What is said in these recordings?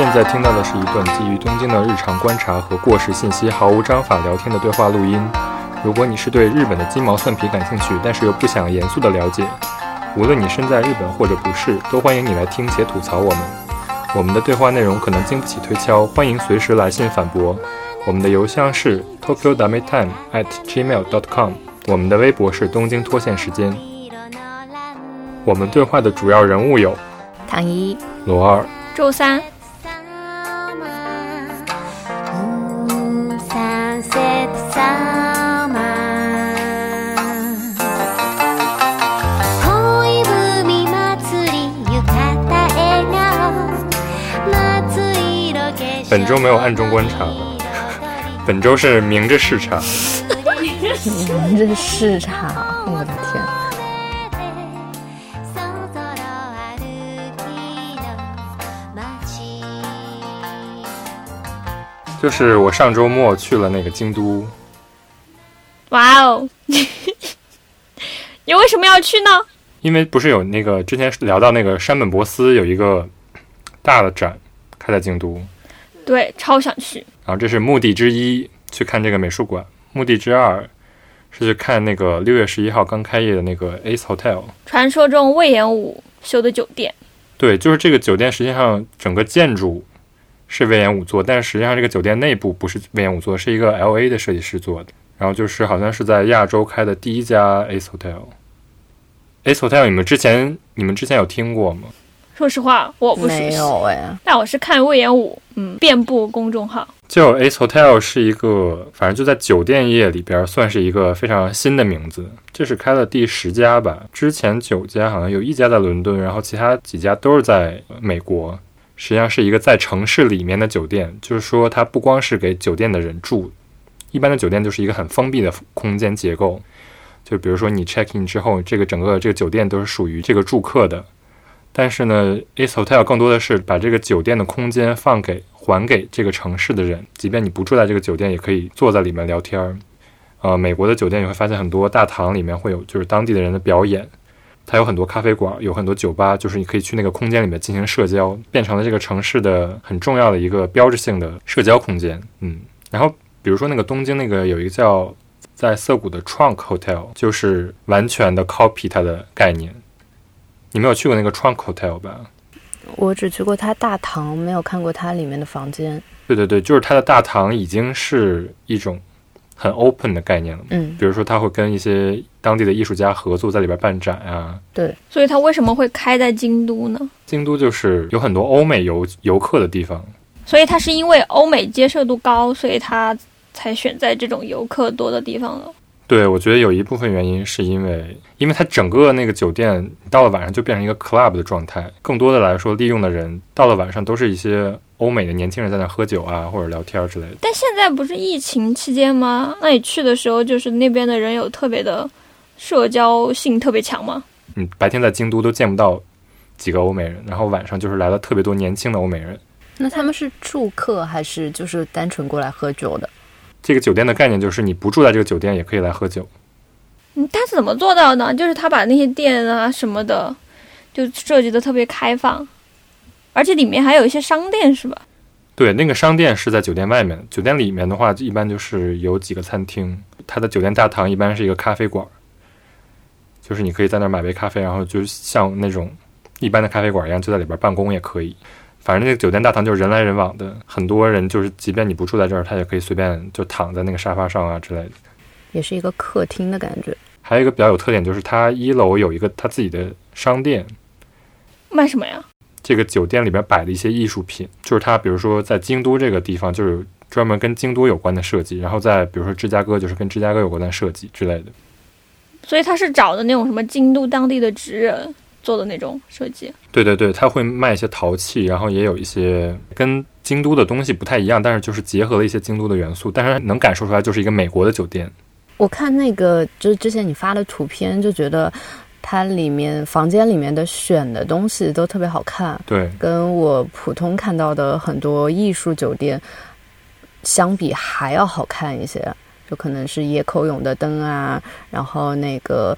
现在听到的是一段基于东京的日常观察和过时信息毫无章法聊天的对话录音。如果你是对日本的鸡毛蒜皮感兴趣，但是又不想严肃的了解，无论你身在日本或者不是，都欢迎你来听且吐槽我们。我们的对话内容可能经不起推敲，欢迎随时来信反驳。我们的邮箱是 tokyo dame time at gmail dot com，我们的微博是东京脱线时间。我们对话的主要人物有唐一、罗二、周三。周没有暗中观察，本周是明着视察。明着视察，我的天！就是我上周末去了那个京都。哇哦！你为什么要去呢？因为不是有那个之前聊到那个山本博司有一个大的展开在京都。对，超想去。然后这是目的之一，去看这个美术馆。目的之二是去看那个六月十一号刚开业的那个 Ace Hotel，传说中魏延武修的酒店。对，就是这个酒店，实际上整个建筑是魏延武做，但是实际上这个酒店内部不是魏延武做，是一个 L A 的设计师做的。然后就是好像是在亚洲开的第一家 Ace Hotel。Ace Hotel，你们之前你们之前有听过吗？说实话，我不没有哎，但我是看魏延武，嗯，遍布公众号。就 Ace Hotel 是一个，反正就在酒店业里边算是一个非常新的名字。这是开了第十家吧？之前九家好像有一家在伦敦，然后其他几家都是在美国。实际上是一个在城市里面的酒店，就是说它不光是给酒店的人住，一般的酒店就是一个很封闭的空间结构。就比如说你 check in 之后，这个整个这个酒店都是属于这个住客的。但是呢，Ace Hotel 更多的是把这个酒店的空间放给还给这个城市的人，即便你不住在这个酒店，也可以坐在里面聊天儿。呃，美国的酒店你会发现很多大堂里面会有就是当地的人的表演，它有很多咖啡馆，有很多酒吧，就是你可以去那个空间里面进行社交，变成了这个城市的很重要的一个标志性的社交空间。嗯，然后比如说那个东京那个有一个叫在涩谷的 Trunk Hotel，就是完全的 copy 它的概念。你没有去过那个 Trunk Hotel 吧？我只去过它大堂，没有看过它里面的房间。对对对，就是它的大堂已经是一种很 open 的概念了。嗯，比如说他会跟一些当地的艺术家合作，在里边办展啊。对，所以它为什么会开在京都呢？京都就是有很多欧美游游客的地方，所以它是因为欧美接受度高，所以它才选在这种游客多的地方了。对，我觉得有一部分原因是因为，因为它整个那个酒店到了晚上就变成一个 club 的状态，更多的来说，利用的人到了晚上都是一些欧美的年轻人在那喝酒啊，或者聊天之类的。但现在不是疫情期间吗？那你去的时候，就是那边的人有特别的社交性特别强吗？嗯，白天在京都都见不到几个欧美人，然后晚上就是来了特别多年轻的欧美人。那他们是住客还是就是单纯过来喝酒的？这个酒店的概念就是你不住在这个酒店也可以来喝酒。嗯，他是怎么做到呢？就是他把那些店啊什么的，就设计的特别开放，而且里面还有一些商店，是吧？对，那个商店是在酒店外面，酒店里面的话一般就是有几个餐厅。它的酒店大堂一般是一个咖啡馆，就是你可以在那儿买杯咖啡，然后就像那种一般的咖啡馆一样，就在里边办公也可以。反正那个酒店大堂就是人来人往的，很多人就是即便你不住在这儿，他也可以随便就躺在那个沙发上啊之类的，也是一个客厅的感觉。还有一个比较有特点就是它一楼有一个他自己的商店，卖什么呀？这个酒店里边摆的一些艺术品，就是它比如说在京都这个地方就是专门跟京都有关的设计，然后在比如说芝加哥就是跟芝加哥有关的设计之类的。所以他是找的那种什么京都当地的职人。做的那种设计，对对对，他会卖一些陶器，然后也有一些跟京都的东西不太一样，但是就是结合了一些京都的元素，但是能感受出来就是一个美国的酒店。我看那个就是之前你发的图片，就觉得它里面房间里面的选的东西都特别好看，对，跟我普通看到的很多艺术酒店相比还要好看一些，就可能是野口勇的灯啊，然后那个。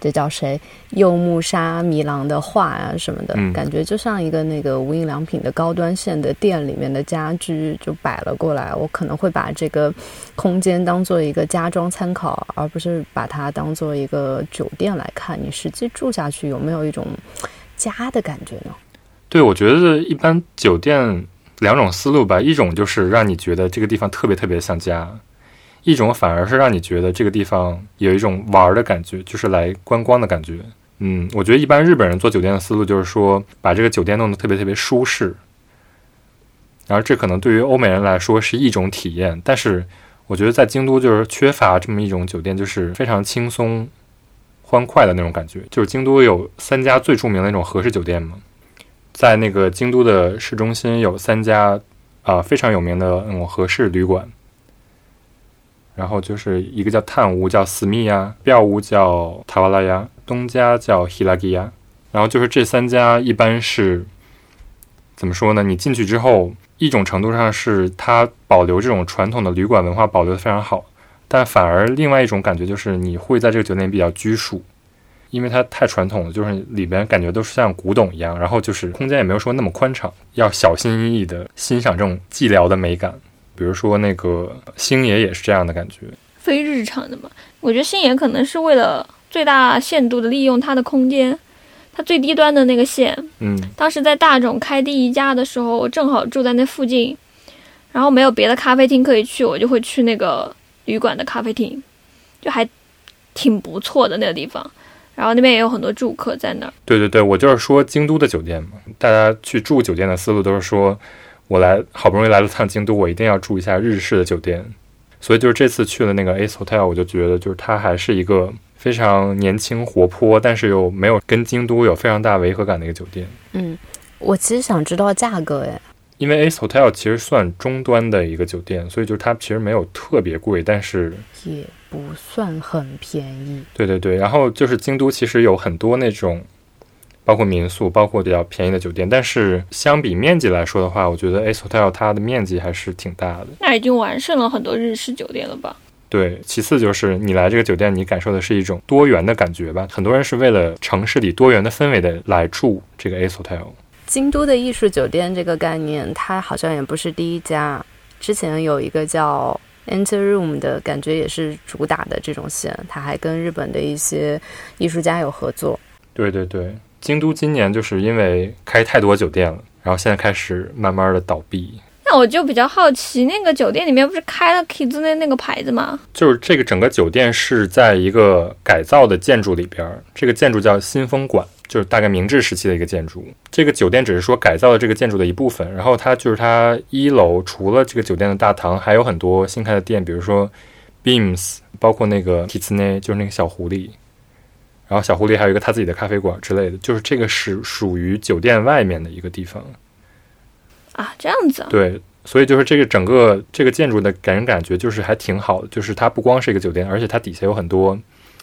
这叫谁？柚木沙弥郎的画啊什么的，嗯感觉就像一个那个无印良品的高端线的店里面的家居就摆了过来。我可能会把这个空间当做一个家装参考，而不是把它当做一个酒店来看。你实际住下去有没有一种家的感觉呢？对，我觉得一般酒店两种思路吧，一种就是让你觉得这个地方特别特别像家，一种反而是让你觉得这个地方有一种玩的感觉，就是来观光的感觉。嗯，我觉得一般日本人做酒店的思路就是说，把这个酒店弄得特别特别舒适，然后这可能对于欧美人来说是一种体验，但是我觉得在京都就是缺乏这么一种酒店，就是非常轻松、欢快的那种感觉。就是京都有三家最著名的那种和式酒店嘛，在那个京都的市中心有三家啊、非常有名的那种和式旅馆，然后就是一个叫炭屋，叫思密呀；表屋叫塔瓦拉呀；东家叫希拉吉呀。然后就是这三家一般是怎么说呢？你进去之后，一种程度上是它保留这种传统的旅馆文化保留的非常好，但反而另外一种感觉就是你会在这个酒店比较拘束。因为它太传统了，就是里边感觉都是像古董一样，然后就是空间也没有说那么宽敞，要小心翼翼的欣赏这种寂寥的美感。比如说那个星爷也是这样的感觉，非日常的嘛。我觉得星爷可能是为了最大限度的利用它的空间，它最低端的那个线，嗯，当时在大众开第一家的时候，我正好住在那附近，然后没有别的咖啡厅可以去，我就会去那个旅馆的咖啡厅，就还挺不错的那个地方。然后那边也有很多住客在那儿。对对对，我就是说京都的酒店嘛，大家去住酒店的思路都是说，我来好不容易来了趟京都，我一定要住一下日式的酒店。所以就是这次去了那个 Ace Hotel，我就觉得就是它还是一个非常年轻活泼，但是又没有跟京都有非常大违和感的一个酒店。嗯，我其实想知道价格，诶，因为 Ace Hotel 其实算中端的一个酒店，所以就是它其实没有特别贵，但是也不算很便宜。对对对，然后就是京都其实有很多那种，包括民宿，包括比较便宜的酒店，但是相比面积来说的话，我觉得 Ace Hotel 它的面积还是挺大的。那已经完胜了很多日式酒店了吧？对，其次就是你来这个酒店，你感受的是一种多元的感觉吧。很多人是为了城市里多元的氛围的来住这个 Ace Hotel。京都的艺术酒店这个概念，它好像也不是第一家。之前有一个叫 Enter Room 的感觉，也是主打的这种线。它还跟日本的一些艺术家有合作。对对对，京都今年就是因为开太多酒店了，然后现在开始慢慢的倒闭。那我就比较好奇，那个酒店里面不是开了 Kids 那个牌子吗？就是这个整个酒店是在一个改造的建筑里边儿，这个建筑叫新风馆，就是大概明治时期的一个建筑。这个酒店只是说改造了这个建筑的一部分，然后它就是它一楼除了这个酒店的大堂，还有很多新开的店，比如说 Beams，包括那个 Kitsune，就是那个小狐狸。然后小狐狸还有一个他自己的咖啡馆之类的，就是这个是属于酒店外面的一个地方。啊，这样子啊。对，所以就是这个整个这个建筑的给人感觉就是还挺好的，就是它不光是一个酒店，而且它底下有很多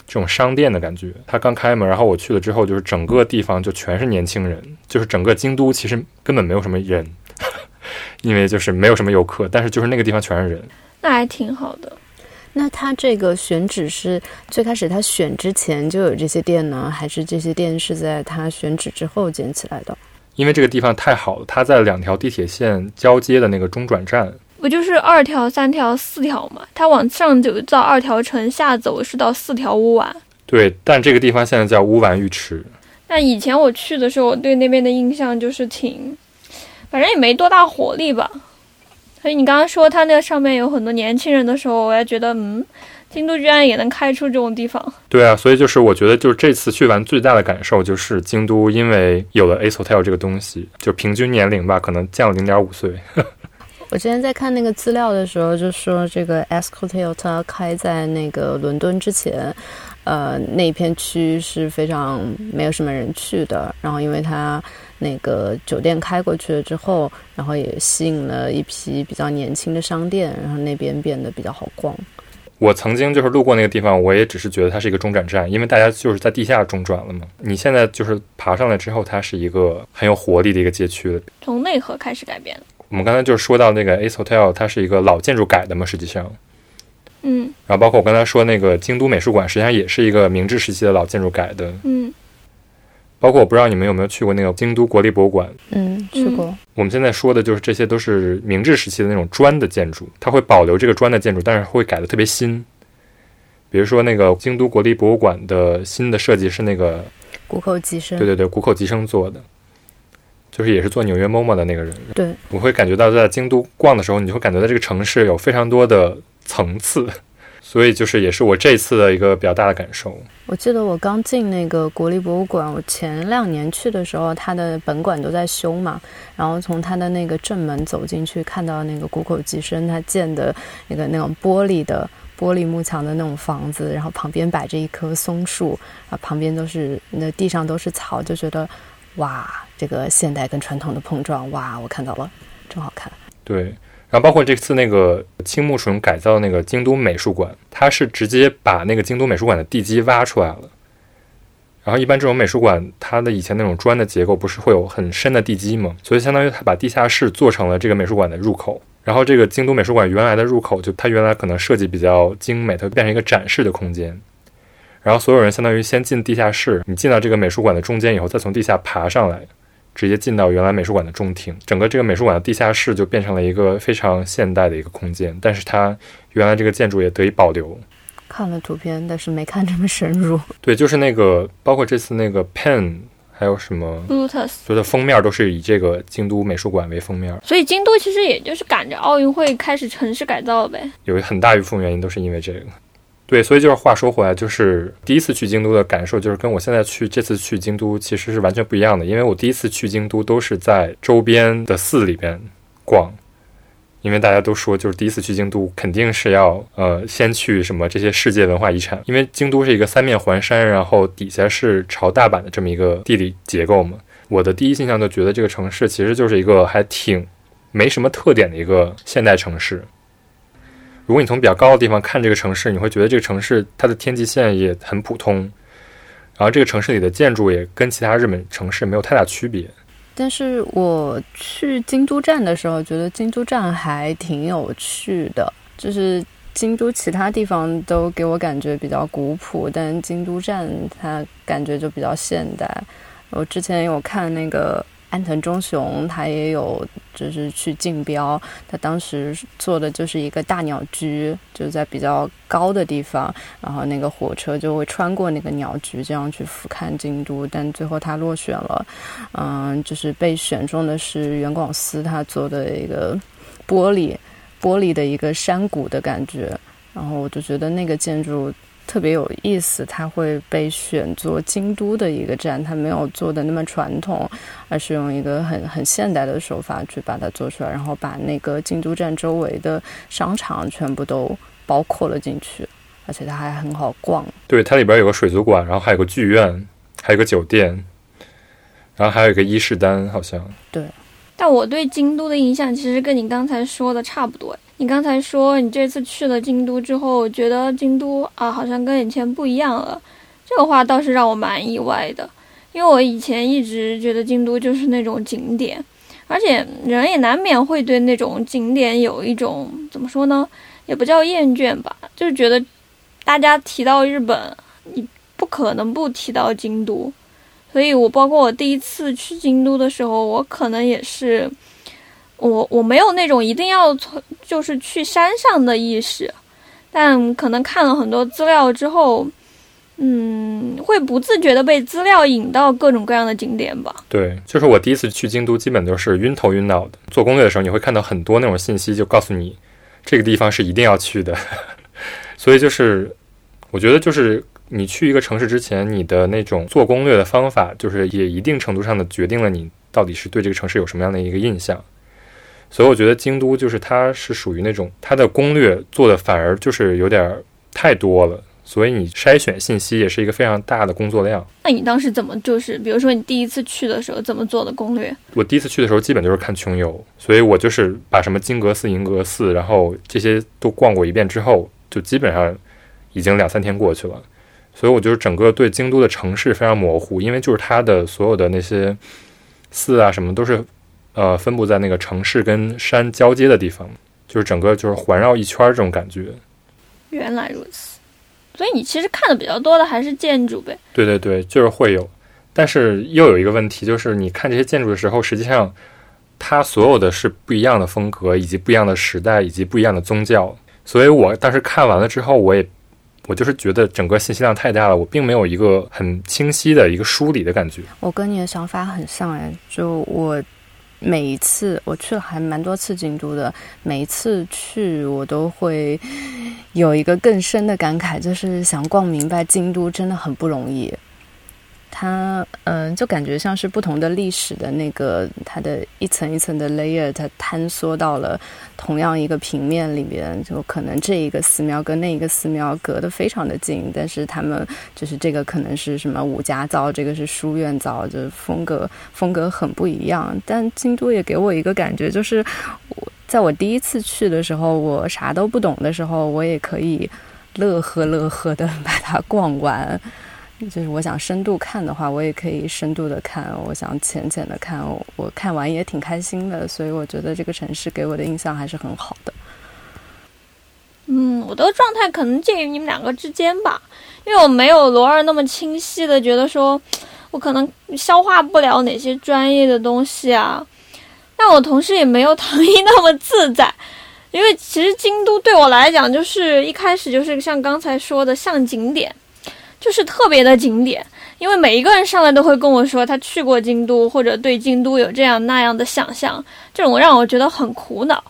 这种商店的感觉。它刚开门，然后我去了之后，就是整个地方就全是年轻人，就是整个京都其实根本没有什么人，因为就是没有什么游客，但是就是那个地方全是人。那还挺好的。那他这个选址是最开始他选之前就有这些店呢，还是这些店是在他选址之后建起来的？因为这个地方太好了，它在两条地铁线交接的那个中转站，不就是二条、三条、四条嘛？它往上走到二条城，下走是到四条乌丸。对，但这个地方现在叫乌丸浴池。那以前我去的时候，我对那边的印象就是挺，反正也没多大活力吧。所以你刚刚说它那上面有很多年轻人的时候，我还觉得，嗯，京都居然也能开出这种地方。对啊，所以就是我觉得，就是这次去玩最大的感受就是京都，因为有了 Ace Hotel 这个东西，就平均年龄吧，可能降了零点五岁。我之前在看那个资料的时候，就说这个 S Hotel 它开在那个伦敦之前，呃，那片区是非常没有什么人去的。然后因为它那个酒店开过去了之后，然后也吸引了一批比较年轻的商店，然后那边变得比较好逛。我曾经就是路过那个地方，我也只是觉得它是一个中转站，因为大家就是在地下中转了嘛。你现在就是爬上来之后，它是一个很有活力的一个街区。从内核开始改变的。我们刚才就是说到那个 Ace Hotel，它是一个老建筑改的嘛，实际上，嗯然后包括我刚才说那个京都美术馆，实际上也是一个明治时期的老建筑改的。嗯包括我不知道你们有没有去过那个京都国立博物馆，嗯，去过。我们现在说的就是这些都是明治时期的那种砖的建筑，它会保留这个砖的建筑，但是会改的特别新。比如说那个京都国立博物馆的新的设计是那个，谷口吉生，对对对，谷口吉生做的，就是也是做纽约 MoMA 的那个人。对我会感觉到在京都逛的时候，你就会感觉到这个城市有非常多的层次，所以就是也是我这次的一个比较大的感受。我记得我刚进那个国立博物馆，我前两年去的时候，它的本馆都在修嘛，然后从它的那个正门走进去，看到那个谷口吉生他建的那个那种玻璃的玻璃幕墙的那种房子，然后旁边摆着一棵松树，啊，旁边都是那地上都是草，就觉得哇，这个现代跟传统的碰撞，哇，我看到了，真好看。对，然后包括这次那个青木纯改造那个京都美术馆，它是直接把那个京都美术馆的地基挖出来了。然后一般这种美术馆，它的以前那种砖的结构不是会有很深的地基吗？所以相当于它把地下室做成了这个美术馆的入口。然后这个京都美术馆原来的入口，就它原来可能设计比较精美，它变成一个展示的空间。然后所有人相当于先进地下室，你进到这个美术馆的中间以后，再从地下爬上来，直接进到原来美术馆的中庭。整个这个美术馆的地下室就变成了一个非常现代的一个空间，但是它原来这个建筑也得以保留。看了图片，但是没看这么深入。对，就是那个，包括这次那个 Pen，还有什么，，Bluetooth。所有的封面都是以这个京都美术馆为封面，所以京都其实也就是赶着奥运会开始城市改造呗。有很大一部分原因都是因为这个。对，所以就是话说回来，就是第一次去京都的感受，就是跟我现在去这次去京都其实是完全不一样的。因为我第一次去京都都是在周边的寺里边逛，因为大家都说就是第一次去京都肯定是要呃先去什么这些世界文化遗产，因为京都是一个三面环山，然后底下是朝大阪的这么一个地理结构嘛。我的第一印象就觉得这个城市其实就是一个还挺没什么特点的一个现代城市。如果你从比较高的地方看这个城市，你会觉得这个城市它的天际线也很普通，然后这个城市里的建筑也跟其他日本城市没有太大区别。但是我去京都站的时候，觉得京都站还挺有趣的，就是京都其他地方都给我感觉比较古朴，但京都站它感觉就比较现代。我之前有看那个安藤忠雄，他也有就是去竞标，他当时做的就是一个大鸟居，就在比较高的地方，然后那个火车就会穿过那个鸟居，这样去俯瞰京都。但最后他落选了，嗯，就是被选中的是原广司他做的一个玻璃玻璃的一个山谷的感觉，然后我就觉得那个建筑。特别有意思，它会被选做京都的一个站，它没有做的那么传统，而是用一个很很现代的手法去把它做出来，然后把那个京都站周围的商场全部都包括了进去，而且它还很好逛。对，它里边有个水族馆，然后还有个剧院，还有个酒店，然后还有一个伊势丹，好像。对但我对京都的印象其实跟你刚才说的差不多。你刚才说你这次去了京都之后，觉得京都啊好像跟以前不一样了，这个话倒是让我蛮意外的，因为我以前一直觉得京都就是那种景点，而且人也难免会对那种景点有一种怎么说呢，也不叫厌倦吧，就是觉得大家提到日本，你不可能不提到京都。所以我包括我第一次去京都的时候，我可能也是，我我没有那种一定要从就是去山上的意识，但可能看了很多资料之后，嗯，会不自觉的被资料引到各种各样的景点吧。对，就是我第一次去京都，基本都是晕头晕脑的。做攻略的时候，你会看到很多那种信息，就告诉你这个地方是一定要去的。所以就是，我觉得就是你去一个城市之前，你的那种做攻略的方法，就是也一定程度上的决定了你到底是对这个城市有什么样的一个印象。所以我觉得京都就是它是属于那种它的攻略做的反而就是有点太多了，所以你筛选信息也是一个非常大的工作量。那你当时怎么就是，比如说你第一次去的时候怎么做的攻略？我第一次去的时候基本就是看穷游，所以我就是把什么金阁寺、银阁寺，然后这些都逛过一遍之后，就基本上已经两三天过去了。所以我就是整个对京都的城市非常模糊，因为就是它的所有的那些寺啊什么都是呃分布在那个城市跟山交接的地方，就是整个就是环绕一圈儿这种感觉。原来如此，所以你其实看的比较多的还是建筑呗。对对对，就是会有，但是又有一个问题，就是你看这些建筑的时候，实际上它所有的是不一样的风格，以及不一样的时代，以及不一样的宗教。所以我当时看完了之后，我也我就是觉得整个信息量太大了，我并没有一个很清晰的一个梳理的感觉。我跟你的想法很像哎，就我每一次我去了还蛮多次京都的，每一次去我都会有一个更深的感慨，就是想逛明白京都真的很不容易。它嗯，就感觉像是不同的历史的那个，它的一层一层的 layer，它坍缩到了同样一个平面里边。就可能这一个寺庙跟那一个寺庙隔得非常的近，但是他们就是这个可能是什么武家造，这个是书院造，就风格风格很不一样。但京都也给我一个感觉，就是我在我第一次去的时候，我啥都不懂的时候，我也可以乐呵乐呵的 把它逛完。就是我想深度看的话，我也可以深度的看；我想浅浅的看，我看完也挺开心的。所以我觉得这个城市给我的印象还是很好的。嗯，我的状态可能介于你们两个之间吧，因为我没有罗二那么清晰的觉得说，我可能消化不了哪些专业的东西啊。但我同时也没有唐一那么自在，因为其实京都对我来讲，就是一开始就是像刚才说的，像景点。就是特别的景点，因为每一个人上来都会跟我说他去过京都，或者对京都有这样那样的想象，这种让我觉得很苦恼。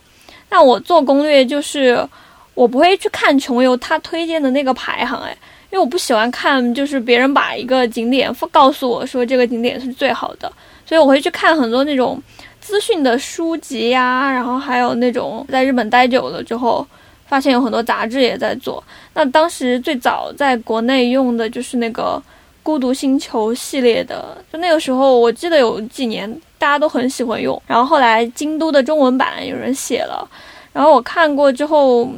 那我做攻略就是我不会去看穷游他推荐的那个排行，哎，因为我不喜欢看就是别人把一个景点告诉我说这个景点是最好的，所以我会去看很多那种资讯的书籍呀，然后还有那种在日本待久了之后。发现有很多杂志也在做。那当时最早在国内用的就是那个《孤独星球》系列的，就那个时候我记得有几年大家都很喜欢用。然后后来京都的中文版有人写了，然后我看过之后，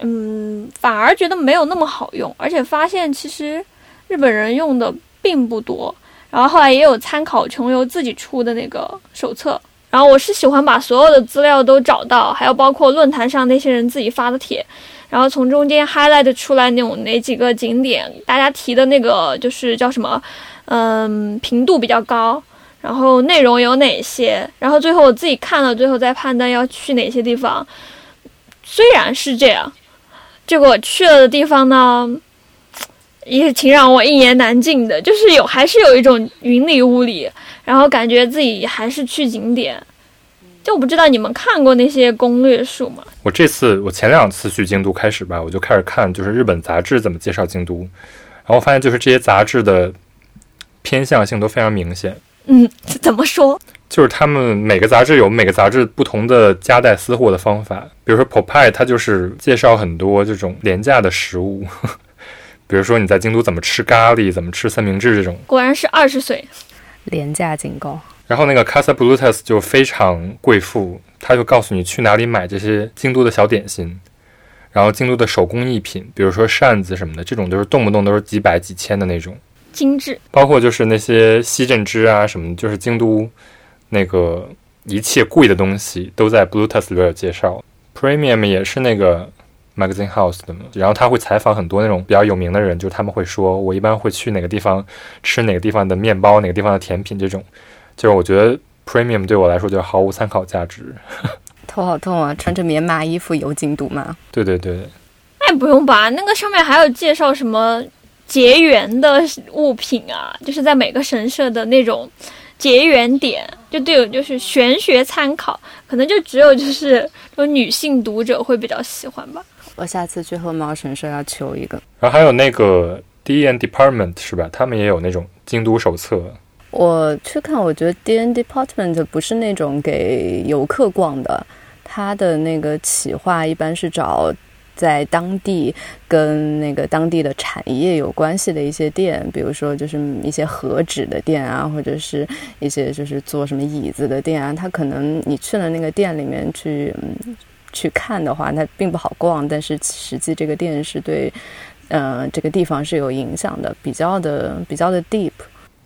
嗯，反而觉得没有那么好用，而且发现其实日本人用的并不多。然后后来也有参考穷游自己出的那个手册。然后我是喜欢把所有的资料都找到，还有包括论坛上那些人自己发的帖，然后从中间 highlight 出来那种哪几个景点，大家提的那个就是叫什么，嗯，频度比较高，然后内容有哪些，然后最后我自己看了，最后再判断要去哪些地方。虽然是这样，结果去了的地方呢，也挺让我一言难尽的，就是有还是有一种云里雾里。然后感觉自己还是去景点，就我不知道你们看过那些攻略书吗？我这次我前两次去京都开始吧，我就开始看就是日本杂志怎么介绍京都，然后发现就是这些杂志的偏向性都非常明显。嗯，怎么说？就是他们每个杂志有每个杂志不同的夹带私货的方法，比如说 Popai，它就是介绍很多这种廉价的食物，比如说你在京都怎么吃咖喱，怎么吃三明治这种。果然是二十岁。廉价警告。然后那个 Casa Blutus 就非常贵妇，他就告诉你去哪里买这些京都的小点心，然后京都的手工艺品，比如说扇子什么的，这种都是动不动都是几百几千的那种，精致。包括就是那些西镇织啊什么的，就是京都那个一切贵的东西都在 Blutus 里边有介绍。Premium 也是那个。Magazine House 的嘛，然后他会采访很多那种比较有名的人，就是他们会说，我一般会去哪个地方吃哪个地方的面包，哪个地方的甜品，这种，就是我觉得 Premium 对我来说就毫无参考价值。头好痛啊！穿着棉麻衣服游京都吗？对对对。那不用吧？那个上面还有介绍什么结缘的物品啊，就是在每个神社的那种结缘点，就对，就是玄学参考，可能就只有就是说女性读者会比较喜欢吧。我下次去和毛神社要求一个，然后还有那个 D N Department 是吧？他们也有那种京都手册。我去看，我觉得 D N Department 不是那种给游客逛的，它的那个企划一般是找在当地跟那个当地的产业有关系的一些店，比如说就是一些和纸的店啊，或者是一些就是做什么椅子的店啊，他可能你去了那个店里面去。去看的话，它并不好逛，但是实际这个店是对，呃，这个地方是有影响的，比较的比较的 deep。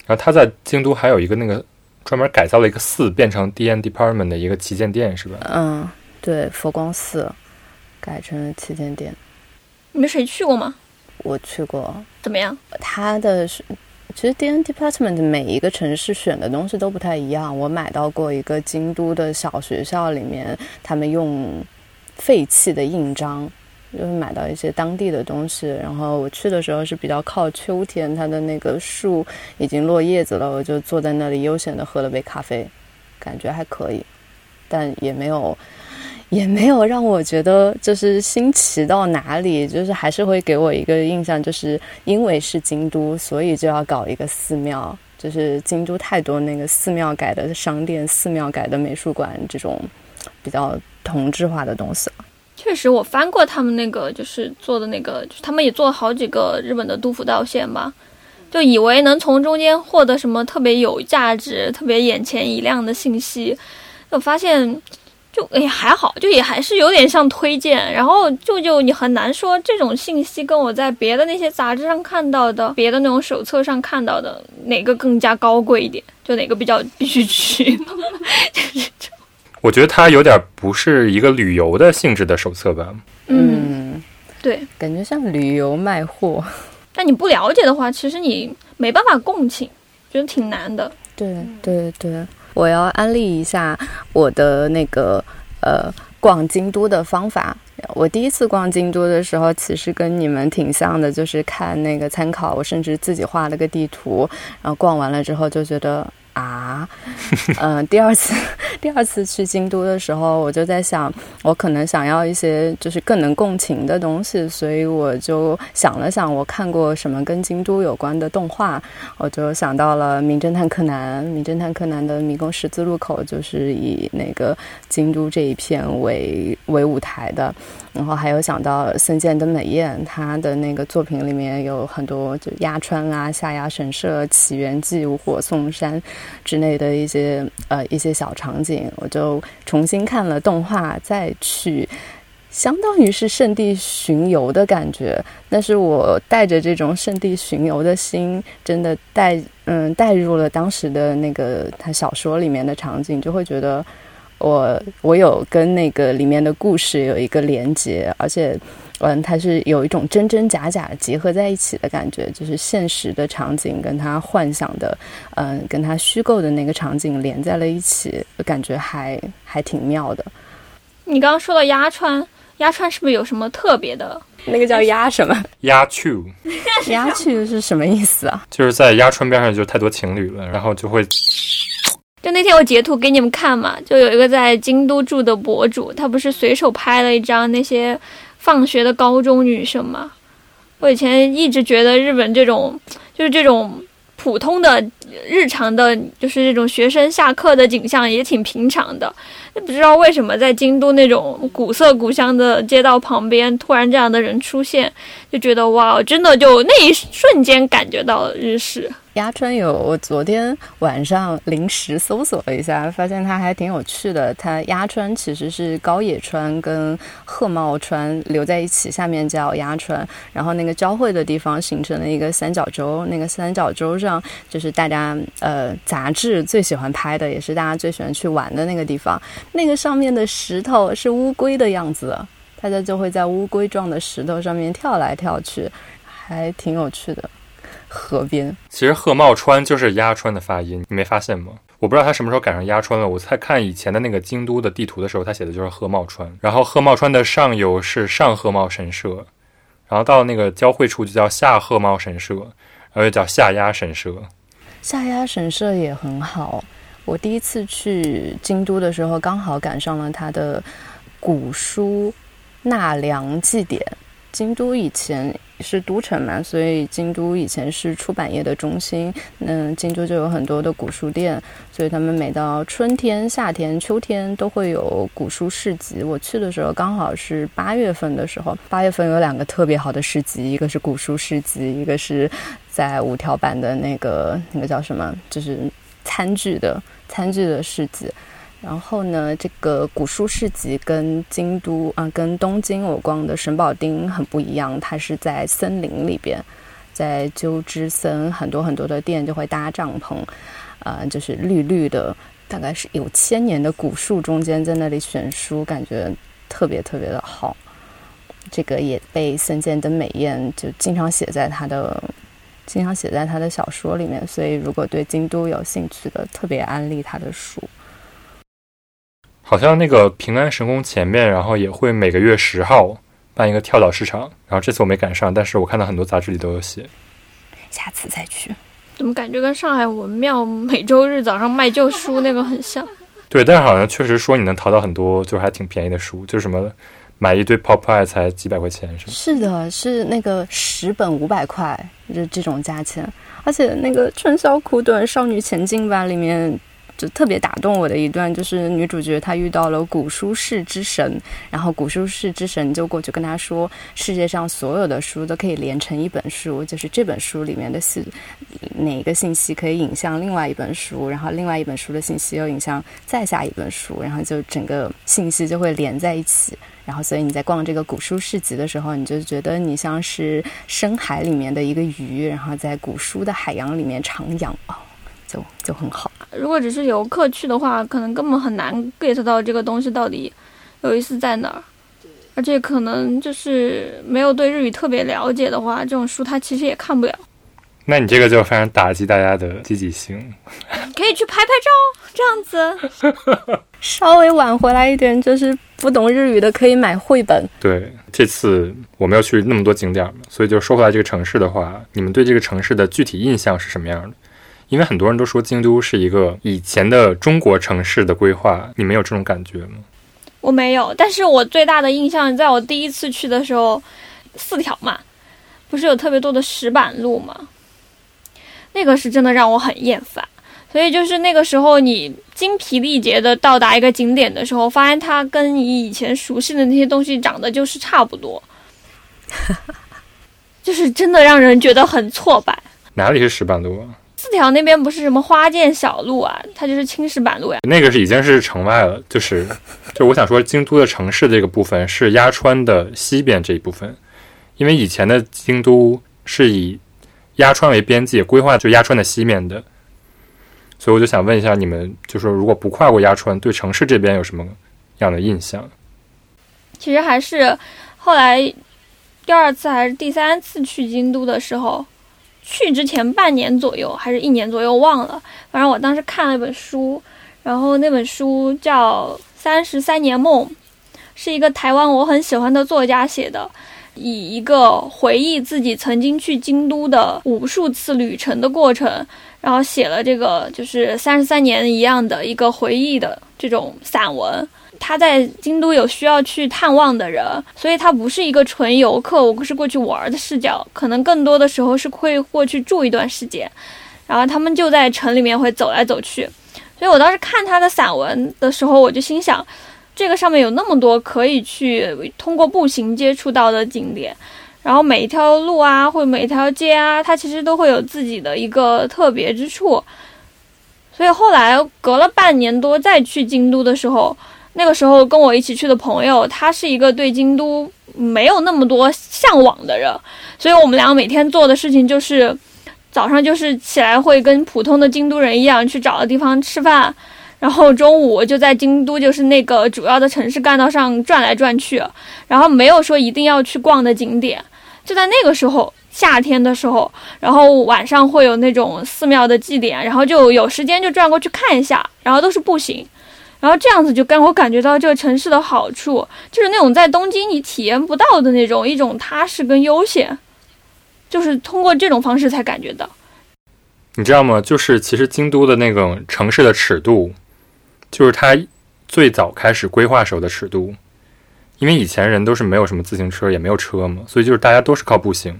然后他在京都还有一个那个专门改造了一个寺，变成 D N Department 的一个旗舰店，是吧？嗯，对，佛光寺改成了旗舰店。你们谁去过吗？我去过，怎么样？它的是，其实 D N Department 每一个城市选的东西都不太一样。我买到过一个京都的小学校里面，他们用废弃的印章，就是买到一些当地的东西。然后我去的时候是比较靠秋天，它的那个树已经落叶子了，我就坐在那里悠闲的喝了杯咖啡，感觉还可以，但也没有。也没有让我觉得就是新奇到哪里，就是还是会给我一个印象，就是因为是京都，所以就要搞一个寺庙。就是京都太多那个寺庙改的商店、寺庙改的美术馆这种比较同质化的东西了。确实，我翻过他们那个就是做的那个，就是他们也做了好几个日本的杜甫道线吧，就以为能从中间获得什么特别有价值、特别眼前一亮的信息，我发现。就哎还好，就也还是有点像推荐，然后就就你很难说这种信息跟我在别的那些杂志上看到的、别的那种手册上看到的哪个更加高贵一点，就哪个比较必须去。我觉得它有点不是一个旅游的性质的手册吧？嗯，对，感觉像旅游卖货。但你不了解的话，其实你没办法共情，觉得挺难的。对对对。我要安利一下我的那个呃逛京都的方法。我第一次逛京都的时候，其实跟你们挺像的，就是看那个参考，我甚至自己画了个地图，然后逛完了之后就觉得。啊，嗯，第二次，第二次去京都的时候，我就在想，我可能想要一些就是更能共情的东西，所以我就想了想，我看过什么跟京都有关的动画，我就想到了《名侦探柯南》。《名侦探柯南》的迷宫十字路口就是以那个京都这一片为为舞台的。然后还有想到森见登美彦，他的那个作品里面有很多就鸭川啊、下鸭神社、起源记、五火颂山之类的一些呃一些小场景，我就重新看了动画，再去相当于是圣地巡游的感觉。但是我带着这种圣地巡游的心，真的带嗯带入了当时的那个他小说里面的场景，就会觉得。我我有跟那个里面的故事有一个连接，而且，嗯，它是有一种真真假假结合在一起的感觉，就是现实的场景跟他幻想的，嗯，跟他虚构的那个场景连在了一起，感觉还还挺妙的。你刚刚说到鸭川，鸭川是不是有什么特别的？那个叫鸭什么？鸭去，鸭去是什么意思啊？就是在鸭川边上就太多情侣了，然后就会。就那天我截图给你们看嘛，就有一个在京都住的博主，他不是随手拍了一张那些放学的高中女生嘛？我以前一直觉得日本这种就是这种普通的日常的，就是这种学生下课的景象也挺平常的，不知道为什么在京都那种古色古香的街道旁边，突然这样的人出现，就觉得哇，真的就那一瞬间感觉到了日式。鸭川有，我昨天晚上临时搜索了一下，发现它还挺有趣的。它鸭川其实是高野川跟鹤茂川留在一起，下面叫鸭川，然后那个交汇的地方形成了一个三角洲。那个三角洲上就是大家呃杂志最喜欢拍的，也是大家最喜欢去玩的那个地方。那个上面的石头是乌龟的样子，大家就会在乌龟状的石头上面跳来跳去，还挺有趣的。河边，其实鹤茂川就是鸭川的发音，你没发现吗？我不知道他什么时候赶上鸭川了。我在看以前的那个京都的地图的时候，他写的就是鹤茂川。然后鹤茂川的上游是上鹤茂神社，然后到那个交汇处就叫下鹤茂神社，然后又叫下鸭神社。下鸭神社也很好。我第一次去京都的时候，刚好赶上了他的古书纳凉祭典。京都以前是都城嘛，所以京都以前是出版业的中心。嗯，京都就有很多的古书店，所以他们每到春天、夏天、秋天都会有古书市集。我去的时候刚好是八月份的时候，八月份有两个特别好的市集，一个是古书市集，一个是在五条版的那个那个叫什么，就是餐具的餐具的市集。然后呢，这个古书市集跟京都啊，跟东京我逛的神保町很不一样。它是在森林里边，在鸠之森，很多很多的店就会搭帐篷，啊，就是绿绿的，大概是有千年的古树中间，在那里选书，感觉特别特别的好。这个也被森见登美彦就经常写在他的经常写在他的小说里面，所以如果对京都有兴趣的，特别安利他的书。好像那个平安神宫前面，然后也会每个月十号办一个跳蚤市场，然后这次我没赶上，但是我看到很多杂志里都有写。下次再去。怎么感觉跟上海文庙每周日早上卖旧书那个很像？对，但是好像确实说你能淘到很多，就是还挺便宜的书，就什么买一堆 Pop Eye 才几百块钱是吗？是的，是那个十本五百块，就这种价钱。而且那个《春宵苦短，少女前进吧》里面。就特别打动我的一段，就是女主角她遇到了古书室之神，然后古书室之神就过去跟她说，世界上所有的书都可以连成一本书，就是这本书里面的信，哪个信息可以引向另外一本书，然后另外一本书的信息又引向再下一本书，然后就整个信息就会连在一起，然后所以你在逛这个古书市集的时候，你就觉得你像是深海里面的一个鱼，然后在古书的海洋里面徜徉啊。就就很好。如果只是游客去的话，可能根本很难 get 到这个东西到底有意思在哪儿。而且可能就是没有对日语特别了解的话，这种书他其实也看不了。那你这个就非常打击大家的积极性。可以去拍拍照，这样子。稍微晚回来一点，就是不懂日语的可以买绘本。对，这次我没有去那么多景点嘛，所以就说回来这个城市的话，你们对这个城市的具体印象是什么样的？因为很多人都说京都是一个以前的中国城市的规划，你们有这种感觉吗？我没有，但是我最大的印象，在我第一次去的时候，四条嘛，不是有特别多的石板路吗？那个是真的让我很厌烦。所以就是那个时候，你精疲力竭的到达一个景点的时候，发现它跟你以前熟悉的那些东西长得就是差不多，就是真的让人觉得很挫败。哪里是石板路啊？四条那边不是什么花见小路啊，它就是青石板路呀。那个是已经是城外了，就是，就我想说，京都的城市这个部分是鸭川的西边这一部分，因为以前的京都是以鸭川为边界规划，就鸭川的西面的，所以我就想问一下你们，就说如果不跨过鸭川，对城市这边有什么样的印象？其实还是后来第二次还是第三次去京都的时候。去之前半年左右还是一年左右忘了，反正我当时看了一本书，然后那本书叫《三十三年梦》，是一个台湾我很喜欢的作家写的，以一个回忆自己曾经去京都的无数次旅程的过程，然后写了这个就是三十三年一样的一个回忆的这种散文。他在京都有需要去探望的人，所以他不是一个纯游客，我不是过去玩的视角，可能更多的时候是会过去住一段时间，然后他们就在城里面会走来走去，所以我当时看他的散文的时候，我就心想，这个上面有那么多可以去通过步行接触到的景点，然后每一条路啊，或者每一条街啊，它其实都会有自己的一个特别之处，所以后来隔了半年多再去京都的时候。那个时候跟我一起去的朋友，他是一个对京都没有那么多向往的人，所以我们两个每天做的事情就是，早上就是起来会跟普通的京都人一样去找个地方吃饭，然后中午就在京都就是那个主要的城市干道上转来转去，然后没有说一定要去逛的景点。就在那个时候，夏天的时候，然后晚上会有那种寺庙的祭典，然后就有时间就转过去看一下，然后都是步行。然后这样子就跟我感觉到这个城市的好处，就是那种在东京你体验不到的那种一种踏实跟悠闲，就是通过这种方式才感觉到。你知道吗？就是其实京都的那种城市的尺度，就是它最早开始规划时候的尺度，因为以前人都是没有什么自行车，也没有车嘛，所以就是大家都是靠步行，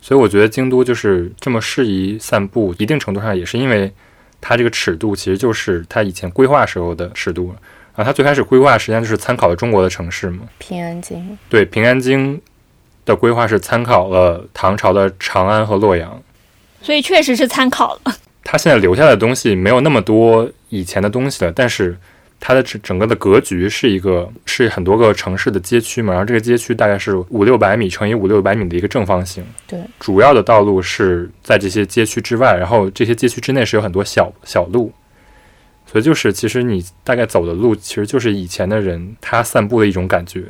所以我觉得京都就是这么适宜散步，一定程度上也是因为。它这个尺度其实就是它以前规划时候的尺度，然后它最开始规划实际上就是参考了中国的城市嘛。平安京对平安京的规划是参考了唐朝的长安和洛阳，所以确实是参考了。它现在留下的东西没有那么多以前的东西了，但是。它的整整个的格局是一个是很多个城市的街区嘛，然后这个街区大概是五六百米乘以五六百米的一个正方形。对，主要的道路是在这些街区之外，然后这些街区之内是有很多小小路，所以就是其实你大概走的路其实就是以前的人他散步的一种感觉，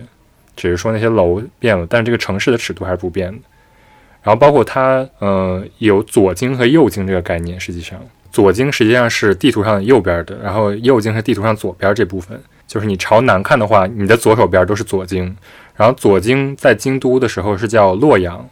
只是说那些楼变了，但是这个城市的尺度还是不变的。然后包括它，呃，有左经和右经这个概念，实际上左京实际上是地图上右边的，然后右京是地图上左边这部分。就是你朝南看的话，你的左手边都是左京，然后左京在京都的时候是叫洛阳，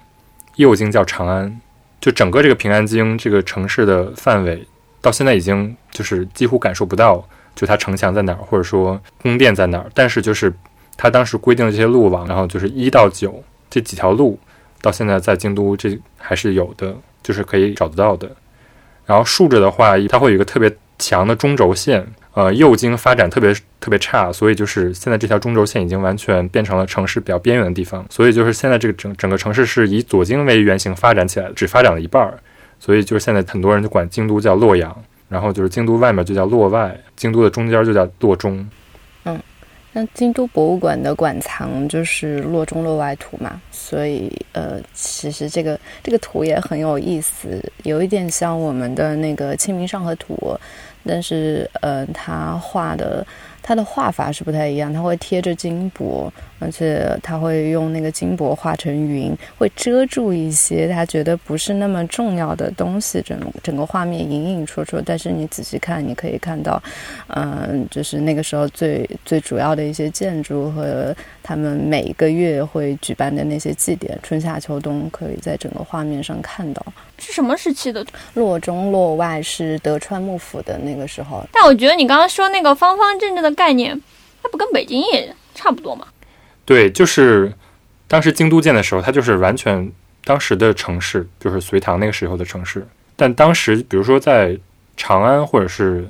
右京叫长安。就整个这个平安京这个城市的范围，到现在已经就是几乎感受不到，就它城墙在哪儿，或者说宫殿在哪儿。但是就是它当时规定的这些路网，然后就是一到九这几条路，到现在在京都这还是有的，就是可以找得到的。然后竖着的话，它会有一个特别强的中轴线。呃，右京发展特别特别差，所以就是现在这条中轴线已经完全变成了城市比较边缘的地方。所以就是现在这个整整个城市是以左京为原型发展起来的，只发展了一半儿。所以就是现在很多人就管京都叫洛阳，然后就是京都外面就叫洛外，京都的中间就叫洛中。那京都博物馆的馆藏就是洛中洛外图嘛，所以呃，其实这个这个图也很有意思，有一点像我们的那个《清明上河图》。但是，呃，它画的它的画法是不太一样，它会贴着金箔，而且他会用那个金箔画成云，会遮住一些他觉得不是那么重要的东西，整整个画面隐隐绰绰。但是你仔细看，你可以看到，嗯，就是那个时候最最主要的一些建筑和他们每个月会举办的那些祭典，春夏秋冬，可以在整个画面上看到。是什么时期的？洛中洛外是德川幕府的那个时候。但我觉得你刚刚说那个方方正正的概念，它不跟北京也差不多吗？对，就是当时京都建的时候，它就是完全当时的城市，就是隋唐那个时候的城市。但当时，比如说在长安或者是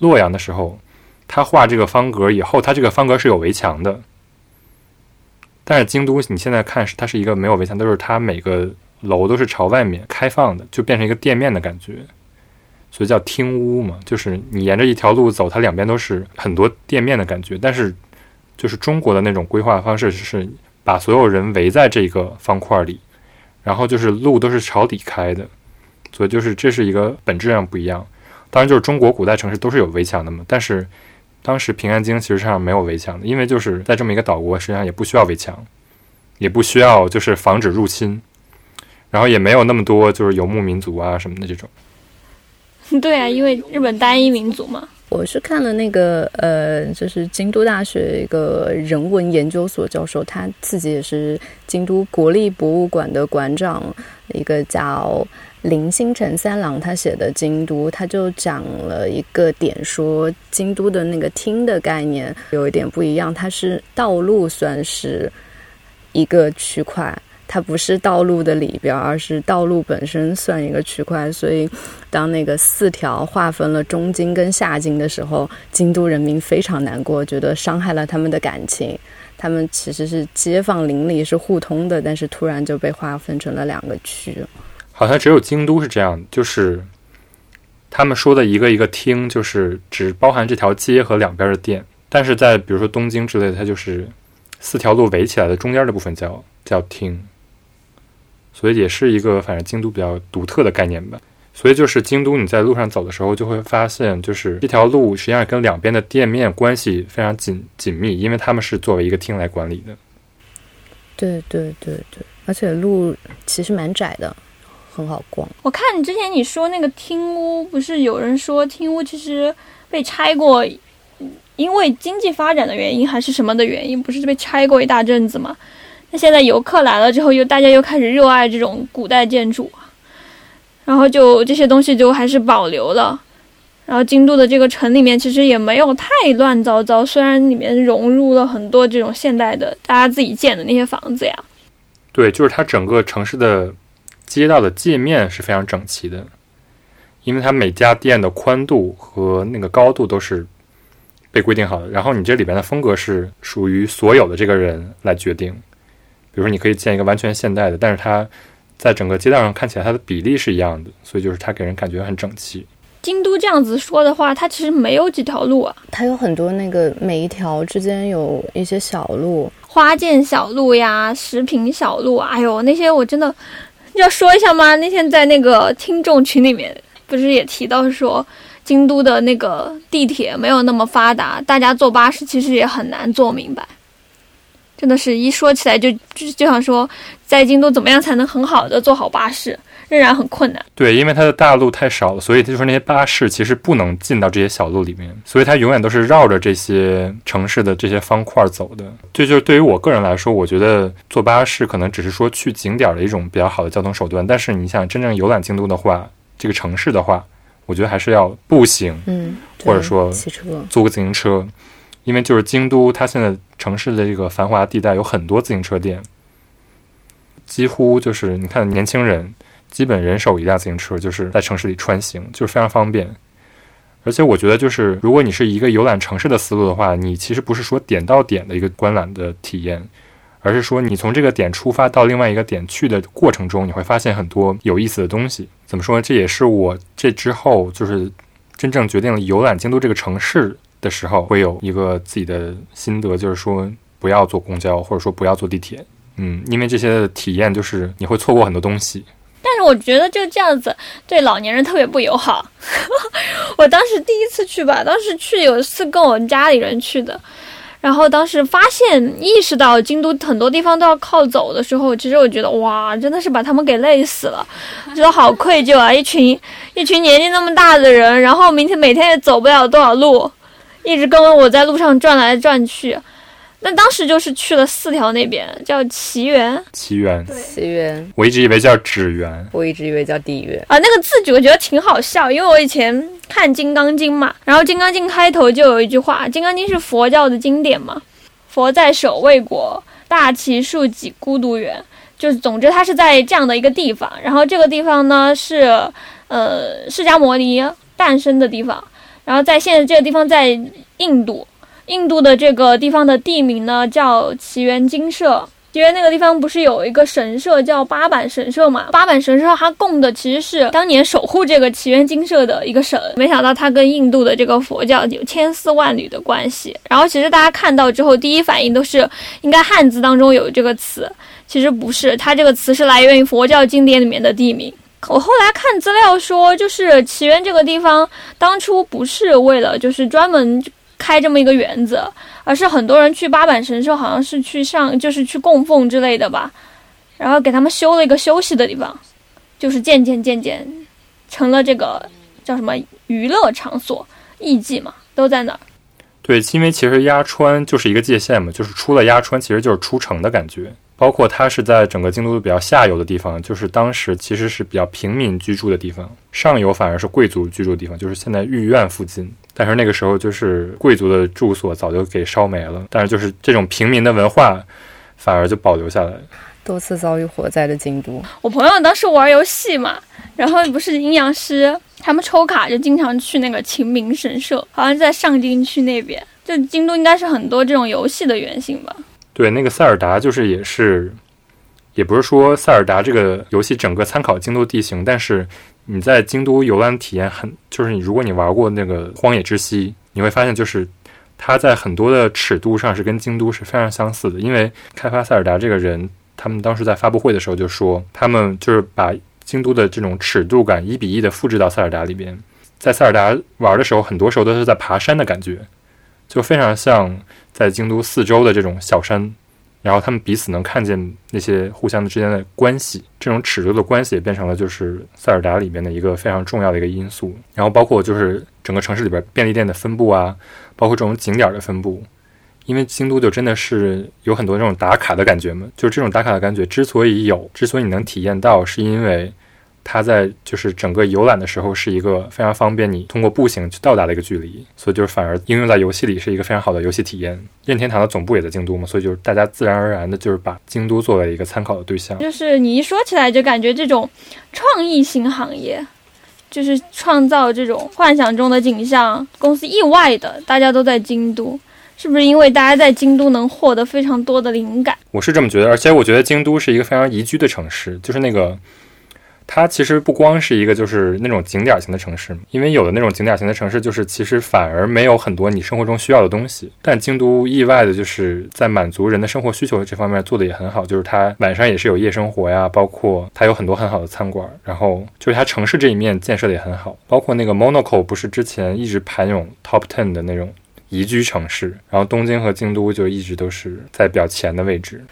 洛阳的时候，他画这个方格以后，它这个方格是有围墙的。但是京都，你现在看是它是一个没有围墙，都是它每个。楼都是朝外面开放的，就变成一个店面的感觉，所以叫厅屋嘛。就是你沿着一条路走，它两边都是很多店面的感觉。但是，就是中国的那种规划方式，是把所有人围在这个方块里，然后就是路都是朝里开的，所以就是这是一个本质上不一样。当然，就是中国古代城市都是有围墙的嘛，但是当时平安京其实上没有围墙的，因为就是在这么一个岛国，实际上也不需要围墙，也不需要就是防止入侵。然后也没有那么多就是游牧民族啊什么的这种。对啊，因为日本单一民族嘛。我是看了那个呃，就是京都大学一个人文研究所教授，他自己也是京都国立博物馆的馆长，一个叫林星辰三郎，他写的《京都》，他就讲了一个点，说京都的那个厅的概念有一点不一样，它是道路算是一个区块。它不是道路的里边，而是道路本身算一个区块。所以，当那个四条划分了中京跟下京的时候，京都人民非常难过，觉得伤害了他们的感情。他们其实是街坊邻里是互通的，但是突然就被划分成了两个区。好像只有京都是这样，就是他们说的一个一个厅，就是只包含这条街和两边的店。但是在比如说东京之类的，它就是四条路围起来的中间的部分叫叫厅。所以也是一个反正京都比较独特的概念吧。所以就是京都，你在路上走的时候就会发现，就是这条路实际上跟两边的店面关系非常紧紧密，因为他们是作为一个厅来管理的。对对对对，而且路其实蛮窄的，很好逛。我看你之前你说那个厅屋，不是有人说厅屋其实被拆过，因为经济发展的原因还是什么的原因，不是被拆过一大阵子吗？那现在游客来了之后，又大家又开始热爱这种古代建筑，然后就这些东西就还是保留了。然后京都的这个城里面其实也没有太乱糟糟，虽然里面融入了很多这种现代的大家自己建的那些房子呀。对，就是它整个城市的街道的界面是非常整齐的，因为它每家店的宽度和那个高度都是被规定好的。然后你这里边的风格是属于所有的这个人来决定。比如说，你可以建一个完全现代的，但是它在整个街道上看起来它的比例是一样的，所以就是它给人感觉很整齐。京都这样子说的话，它其实没有几条路啊，它有很多那个每一条之间有一些小路，花见小路呀、食品小路，哎呦，那些我真的要说一下吗？那天在那个听众群里面，不是也提到说，京都的那个地铁没有那么发达，大家坐巴士其实也很难坐明白。真的是一说起来就就就想说，在京都怎么样才能很好的坐好巴士，仍然很困难。对，因为它的大路太少了，所以就是那些巴士其实不能进到这些小路里面，所以它永远都是绕着这些城市的这些方块走的。这就是对于我个人来说，我觉得坐巴士可能只是说去景点的一种比较好的交通手段，但是你想真正游览京都的话，这个城市的话，我觉得还是要步行，嗯，或者说骑车，租个自行车，因为就是京都，它现在城市的这个繁华地带有很多自行车店，几乎就是你看年轻人基本人手一辆自行车，就是在城市里穿行，就非常方便。而且我觉得，就是如果你是一个游览城市的思路的话，你其实不是说点到点的一个观览的体验，而是说你从这个点出发到另外一个点去的过程中，你会发现很多有意思的东西。怎么说呢？这也是我这之后就是真正决定了游览京都这个城市的时候，会有一个自己的心得，就是说不要坐公交，或者说不要坐地铁。嗯，因为这些体验就是你会错过很多东西。但是我觉得就这样子对老年人特别不友好。我当时第一次去吧，当时去有一次跟我们家里人去的，然后当时发现意识到京都很多地方都要靠走的时候，其实我觉得哇，真的是把他们给累死了，觉得好愧疚啊！一群一群年纪那么大的人，然后明天每天也走不了多少路，一直跟我在路上转来转去。那当时就是去了四条那边，叫奇缘奇缘，奇缘，我一直以为叫纸缘。我一直以为叫地缘。啊，那个字句我觉得挺好笑，因为我以前看《金刚经》嘛，然后《金刚经》开头就有一句话，《金刚经》是佛教的经典嘛，佛在守卫国，大其树己孤独园，就是总之它是在这样的一个地方，然后这个地方呢是呃释迦牟尼诞生的地方，然后在现在这个地方在印度。印度的这个地方的地名呢叫奇缘精舍。奇缘那个地方不是有一个神社叫八坂神社嘛？八坂神社它供的其实是当年守护这个奇缘精舍的一个神。没想到它跟印度的这个佛教有千丝万缕的关系。然后其实大家看到之后，第一反应都是应该汉字当中有这个词，其实不是，它这个词是来源于佛教经典里面的地名。我后来看资料说，就是奇缘这个地方当初不是为了就是专门。开这么一个园子，而是很多人去八坂神社，好像是去上，就是去供奉之类的吧，然后给他们修了一个休息的地方，就是渐渐渐渐成了这个叫什么娱乐场所，艺伎嘛都在那儿。对，因为其实鸭川就是一个界限嘛，就是出了鸭川，其实就是出城的感觉。包括它是在整个京都比较下游的地方，就是当时其实是比较平民居住的地方，上游反而是贵族居住的地方，就是现在御苑附近。但是那个时候就是贵族的住所早就给烧没了，但是就是这种平民的文化反而就保留下来。多次遭遇火灾的京都，我朋友当时玩游戏嘛，然后不是阴阳师，他们抽卡就经常去那个秦明神社，好像在上京区那边。就京都应该是很多这种游戏的原型吧。对，那个塞尔达就是也是，也不是说塞尔达这个游戏整个参考京都地形，但是你在京都游玩体验很，就是你如果你玩过那个荒野之息，你会发现就是它在很多的尺度上是跟京都是非常相似的。因为开发塞尔达这个人，他们当时在发布会的时候就说，他们就是把京都的这种尺度感一比一的复制到塞尔达里边，在塞尔达玩的时候，很多时候都是在爬山的感觉，就非常像。在京都四周的这种小山，然后他们彼此能看见那些互相之间的关系，这种尺度的关系也变成了就是塞尔达里面的一个非常重要的一个因素。然后包括就是整个城市里边便利店的分布啊，包括这种景点的分布，因为京都就真的是有很多这种打卡的感觉嘛。就是这种打卡的感觉之所以有，之所以你能体验到，是因为。它在就是整个游览的时候是一个非常方便你通过步行去到达的一个距离，所以就是反而应用在游戏里是一个非常好的游戏体验。任天堂的总部也在京都嘛，所以就是大家自然而然的就是把京都作为一个参考的对象。就是你一说起来就感觉这种创意型行业，就是创造这种幻想中的景象，公司意外的大家都在京都，是不是因为大家在京都能获得非常多的灵感？我是这么觉得，而且我觉得京都是一个非常宜居的城市，就是那个。它其实不光是一个就是那种景点型的城市，因为有的那种景点型的城市，就是其实反而没有很多你生活中需要的东西。但京都意外的就是在满足人的生活需求这方面做的也很好，就是它晚上也是有夜生活呀，包括它有很多很好的餐馆，然后就是它城市这一面建设的也很好，包括那个 Monaco 不是之前一直排那种 Top Ten 的那种宜居城市，然后东京和京都就一直都是在比较前的位置。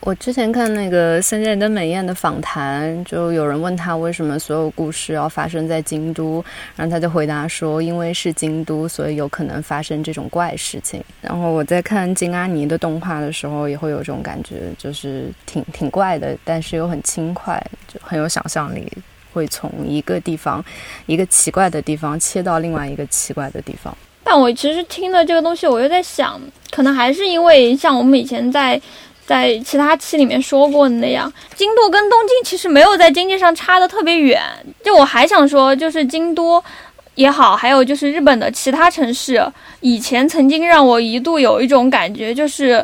我之前看那个森见登美彦的访谈，就有人问他为什么所有故事要发生在京都，然后他就回答说，因为是京都，所以有可能发生这种怪事情。然后我在看金阿尼的动画的时候，也会有这种感觉，就是挺挺怪的，但是又很轻快，就很有想象力，会从一个地方一个奇怪的地方切到另外一个奇怪的地方。但我其实听了这个东西，我又在想，可能还是因为像我们以前在。在其他期里面说过的那样，京都跟东京其实没有在经济上差的特别远。就我还想说，就是京都也好，还有就是日本的其他城市，以前曾经让我一度有一种感觉，就是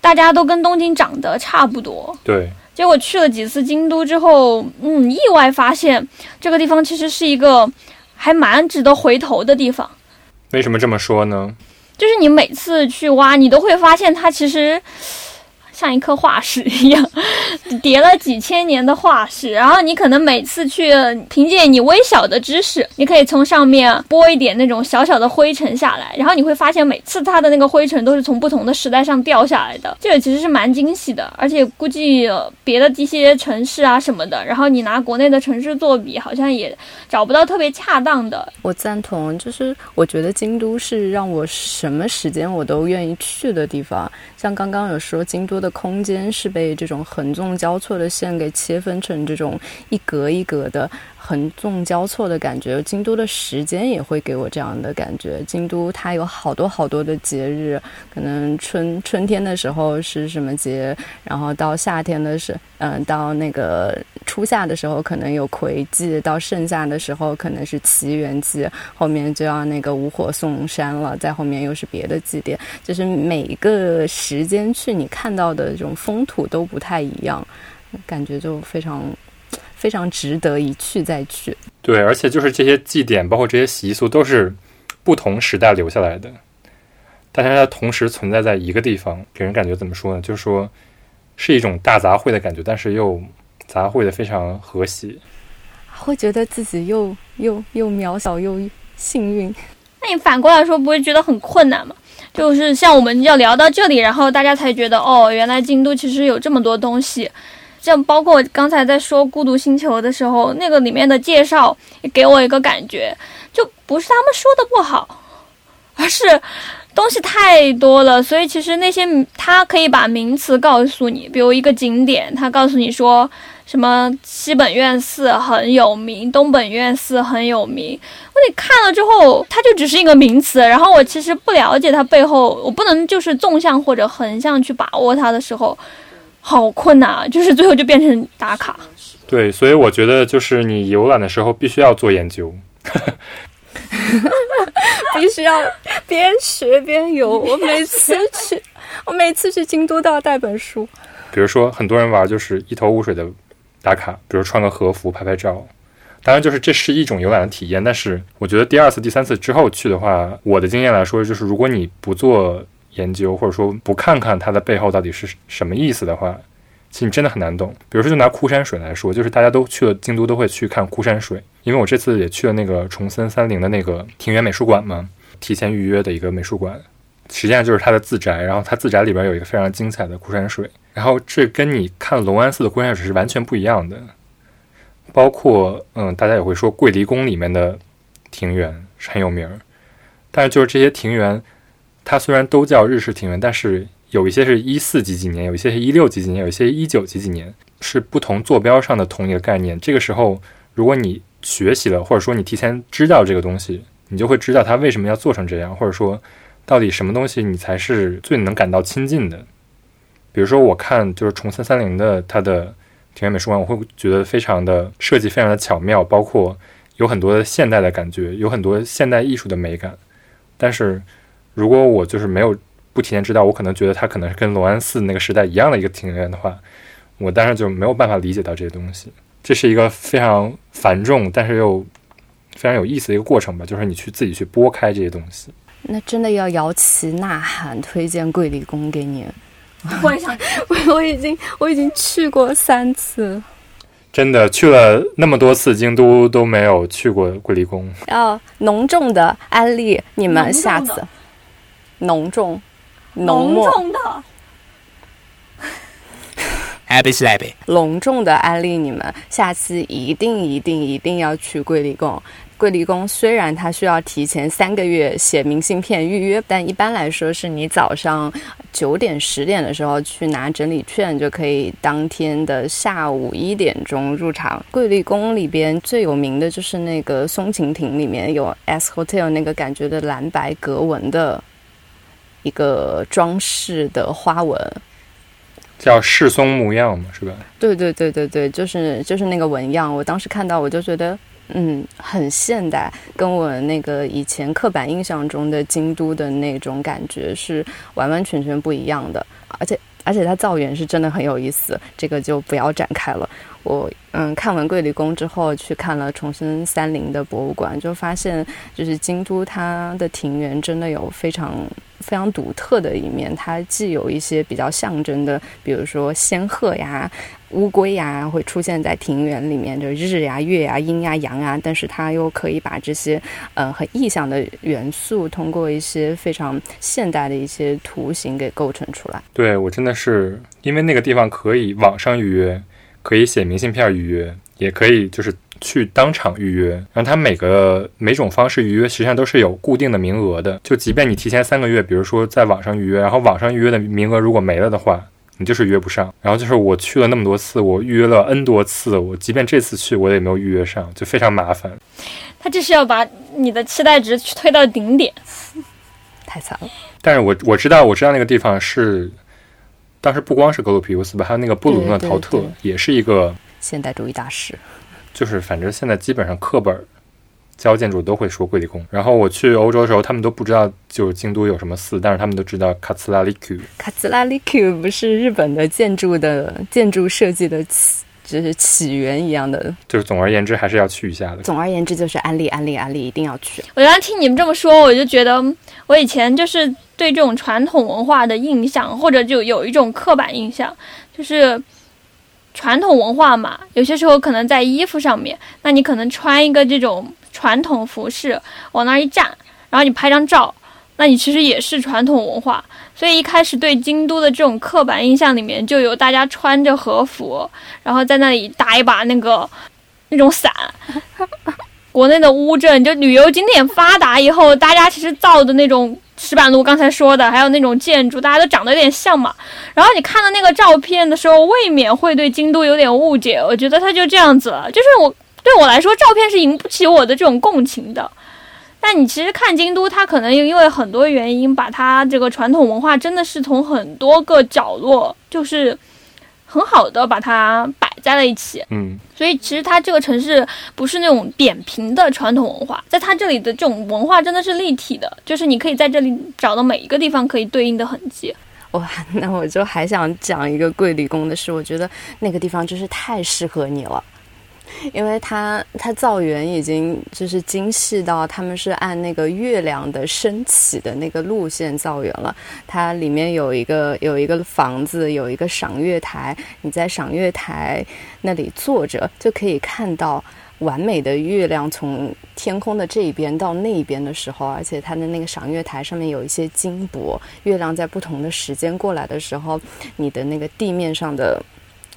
大家都跟东京长得差不多。对。结果去了几次京都之后，嗯，意外发现这个地方其实是一个还蛮值得回头的地方。为什么这么说呢？就是你每次去挖，你都会发现它其实。像一颗化石一样，叠了几千年的化石。然后你可能每次去，凭借你微小的知识，你可以从上面拨一点那种小小的灰尘下来。然后你会发现，每次它的那个灰尘都是从不同的时代上掉下来的。这个其实是蛮惊喜的，而且估计别的一些城市啊什么的，然后你拿国内的城市做比，好像也找不到特别恰当的。我赞同，就是我觉得京都是让我什么时间我都愿意去的地方。像刚刚有说，京都的空间是被这种横纵交错的线给切分成这种一格一格的。横纵交错的感觉，京都的时间也会给我这样的感觉。京都它有好多好多的节日，可能春春天的时候是什么节，然后到夏天的时，嗯，到那个初夏的时候可能有葵季，到盛夏的时候可能是奇缘季，后面就要那个五火送山了，在后面又是别的祭典，就是每一个时间去你看到的这种风土都不太一样，感觉就非常。非常值得一去再去。对，而且就是这些祭典，包括这些习俗，都是不同时代留下来的，但是它同时存在在一个地方，给人感觉怎么说呢？就是说是一种大杂烩的感觉，但是又杂烩的非常和谐，会觉得自己又又又渺小又幸运。那你反过来说，不会觉得很困难吗？就是像我们要聊到这里，然后大家才觉得哦，原来京都其实有这么多东西。像包括刚才在说《孤独星球》的时候，那个里面的介绍也给我一个感觉，就不是他们说的不好，而是东西太多了。所以其实那些他可以把名词告诉你，比如一个景点，他告诉你说什么西本院寺很有名，东本院寺很有名。我得看了之后，它就只是一个名词，然后我其实不了解它背后，我不能就是纵向或者横向去把握它的时候。好困难啊！就是最后就变成打卡。对，所以我觉得就是你游览的时候必须要做研究，必须要边学边游。我每次去，我每次去京都都要带本书。比如说，很多人玩就是一头雾水的打卡，比如穿个和服拍拍照。当然，就是这是一种游览的体验，但是我觉得第二次、第三次之后去的话，我的经验来说，就是如果你不做。研究或者说不看看它的背后到底是什么意思的话，其实你真的很难懂。比如说，就拿枯山水来说，就是大家都去了京都都会去看枯山水，因为我这次也去了那个重森三陵的那个庭园美术馆嘛，提前预约的一个美术馆，实际上就是它的自宅。然后它自宅里边有一个非常精彩的枯山水，然后这跟你看龙安寺的枯山水是完全不一样的。包括嗯，大家也会说桂离宫里面的庭园是很有名儿，但是就是这些庭园。它虽然都叫日式庭园，但是有一些是一四几几年，有一些是一六几几年，有一些一九几几年，是不同坐标上的同一个概念。这个时候，如果你学习了，或者说你提前知道这个东西，你就会知道它为什么要做成这样，或者说到底什么东西你才是最能感到亲近的。比如说，我看就是重森三零的它的庭园美术馆，我会觉得非常的设计非常的巧妙，包括有很多的现代的感觉，有很多现代艺术的美感，但是。如果我就是没有不提前知道，我可能觉得它可能是跟龙安寺那个时代一样的一个庭院的话，我当然就没有办法理解到这些东西。这是一个非常繁重，但是又非常有意思的一个过程吧，就是你去自己去拨开这些东西。那真的要摇旗呐喊，推荐桂离宫给你。我也想，我我已经我已经去过三次，真的去了那么多次京都都没有去过桂离宫。要浓重的安利你们下次。浓重、浓墨、重的。Happy Slappy，隆重的安利你们，下次一定一定一定要去桂离宫。桂离宫虽然它需要提前三个月写明信片预约，但一般来说是你早上九点十点的时候去拿整理券，就可以当天的下午一点钟入场。桂离宫里边最有名的就是那个松晴亭里面有 S Hotel 那个感觉的蓝白格纹的一个装饰的花纹。叫世松模样嘛，是吧？对对对对对，就是就是那个纹样，我当时看到我就觉得，嗯，很现代，跟我那个以前刻板印象中的京都的那种感觉是完完全全不一样的，而且而且它造园是真的很有意思，这个就不要展开了。我嗯看完桂离宫之后，去看了重生三陵的博物馆，就发现就是京都它的庭园真的有非常非常独特的一面。它既有一些比较象征的，比如说仙鹤呀、乌龟呀，会出现在庭园里面，就日呀、月呀、阴呀、阳啊，但是它又可以把这些呃很意象的元素，通过一些非常现代的一些图形给构成出来。对我真的是因为那个地方可以网上预约，可以写明信片预约，也可以就是去当场预约。然后它每个每种方式预约实际上都是有固定的名额的，就即便你提前三个月，比如说在网上预约，然后网上预约的名额如果没了的话，你就是约不上。然后就是我去了那么多次，我预约了 N 多次，我即便这次去我也没有预约上，就非常麻烦。他这是要把你的期待值去推到顶点。太惨了，但是我我知道我知道那个地方是。当时不光是格鲁皮乌斯吧，还有那个布鲁诺陶特对对对也是一个现代主义大师。就是反正现在基本上课本儿教建筑都会说桂离宫。然后我去欧洲的时候，他们都不知道就是京都有什么寺，但是他们都知道卡兹拉利 Q。卡兹拉利 Q 不是日本的建筑的建筑设计的起，就是起源一样的。就是总而言之，还是要去一下的。总而言之，就是安利安利安利，一定要去。我刚刚听你们这么说，我就觉得我以前就是对这种传统文化的印象，或者就有一种刻板印象，就是传统文化嘛，有些时候可能在衣服上面，那你可能穿一个这种传统服饰往那儿一站，然后你拍张照，那你其实也是传统文化。所以一开始对京都的这种刻板印象里面，就有大家穿着和服，然后在那里打一把那个那种伞。国内的乌镇就旅游景点发达以后，大家其实造的那种石板路，刚才说的，还有那种建筑，大家都长得有点像嘛。然后你看到那个照片的时候，未免会对京都有点误解。我觉得它就这样子了，就是我对我来说，照片是引不起我的这种共情的。但你其实看京都，它可能因为很多原因，把它这个传统文化真的是从很多个角落，就是很好的把它摆在了一起。嗯，所以其实它这个城市不是那种扁平的传统文化，在它这里的这种文化真的是立体的，就是你可以在这里找到每一个地方可以对应的痕迹。哇，那我就还想讲一个桂离宫的事，我觉得那个地方真是太适合你了。因为它它造园已经就是精细到他们是按那个月亮的升起的那个路线造园了。它里面有一个有一个房子，有一个赏月台，你在赏月台那里坐着就可以看到完美的月亮从天空的这一边到那一边的时候，而且它的那个赏月台上面有一些金箔，月亮在不同的时间过来的时候，你的那个地面上的。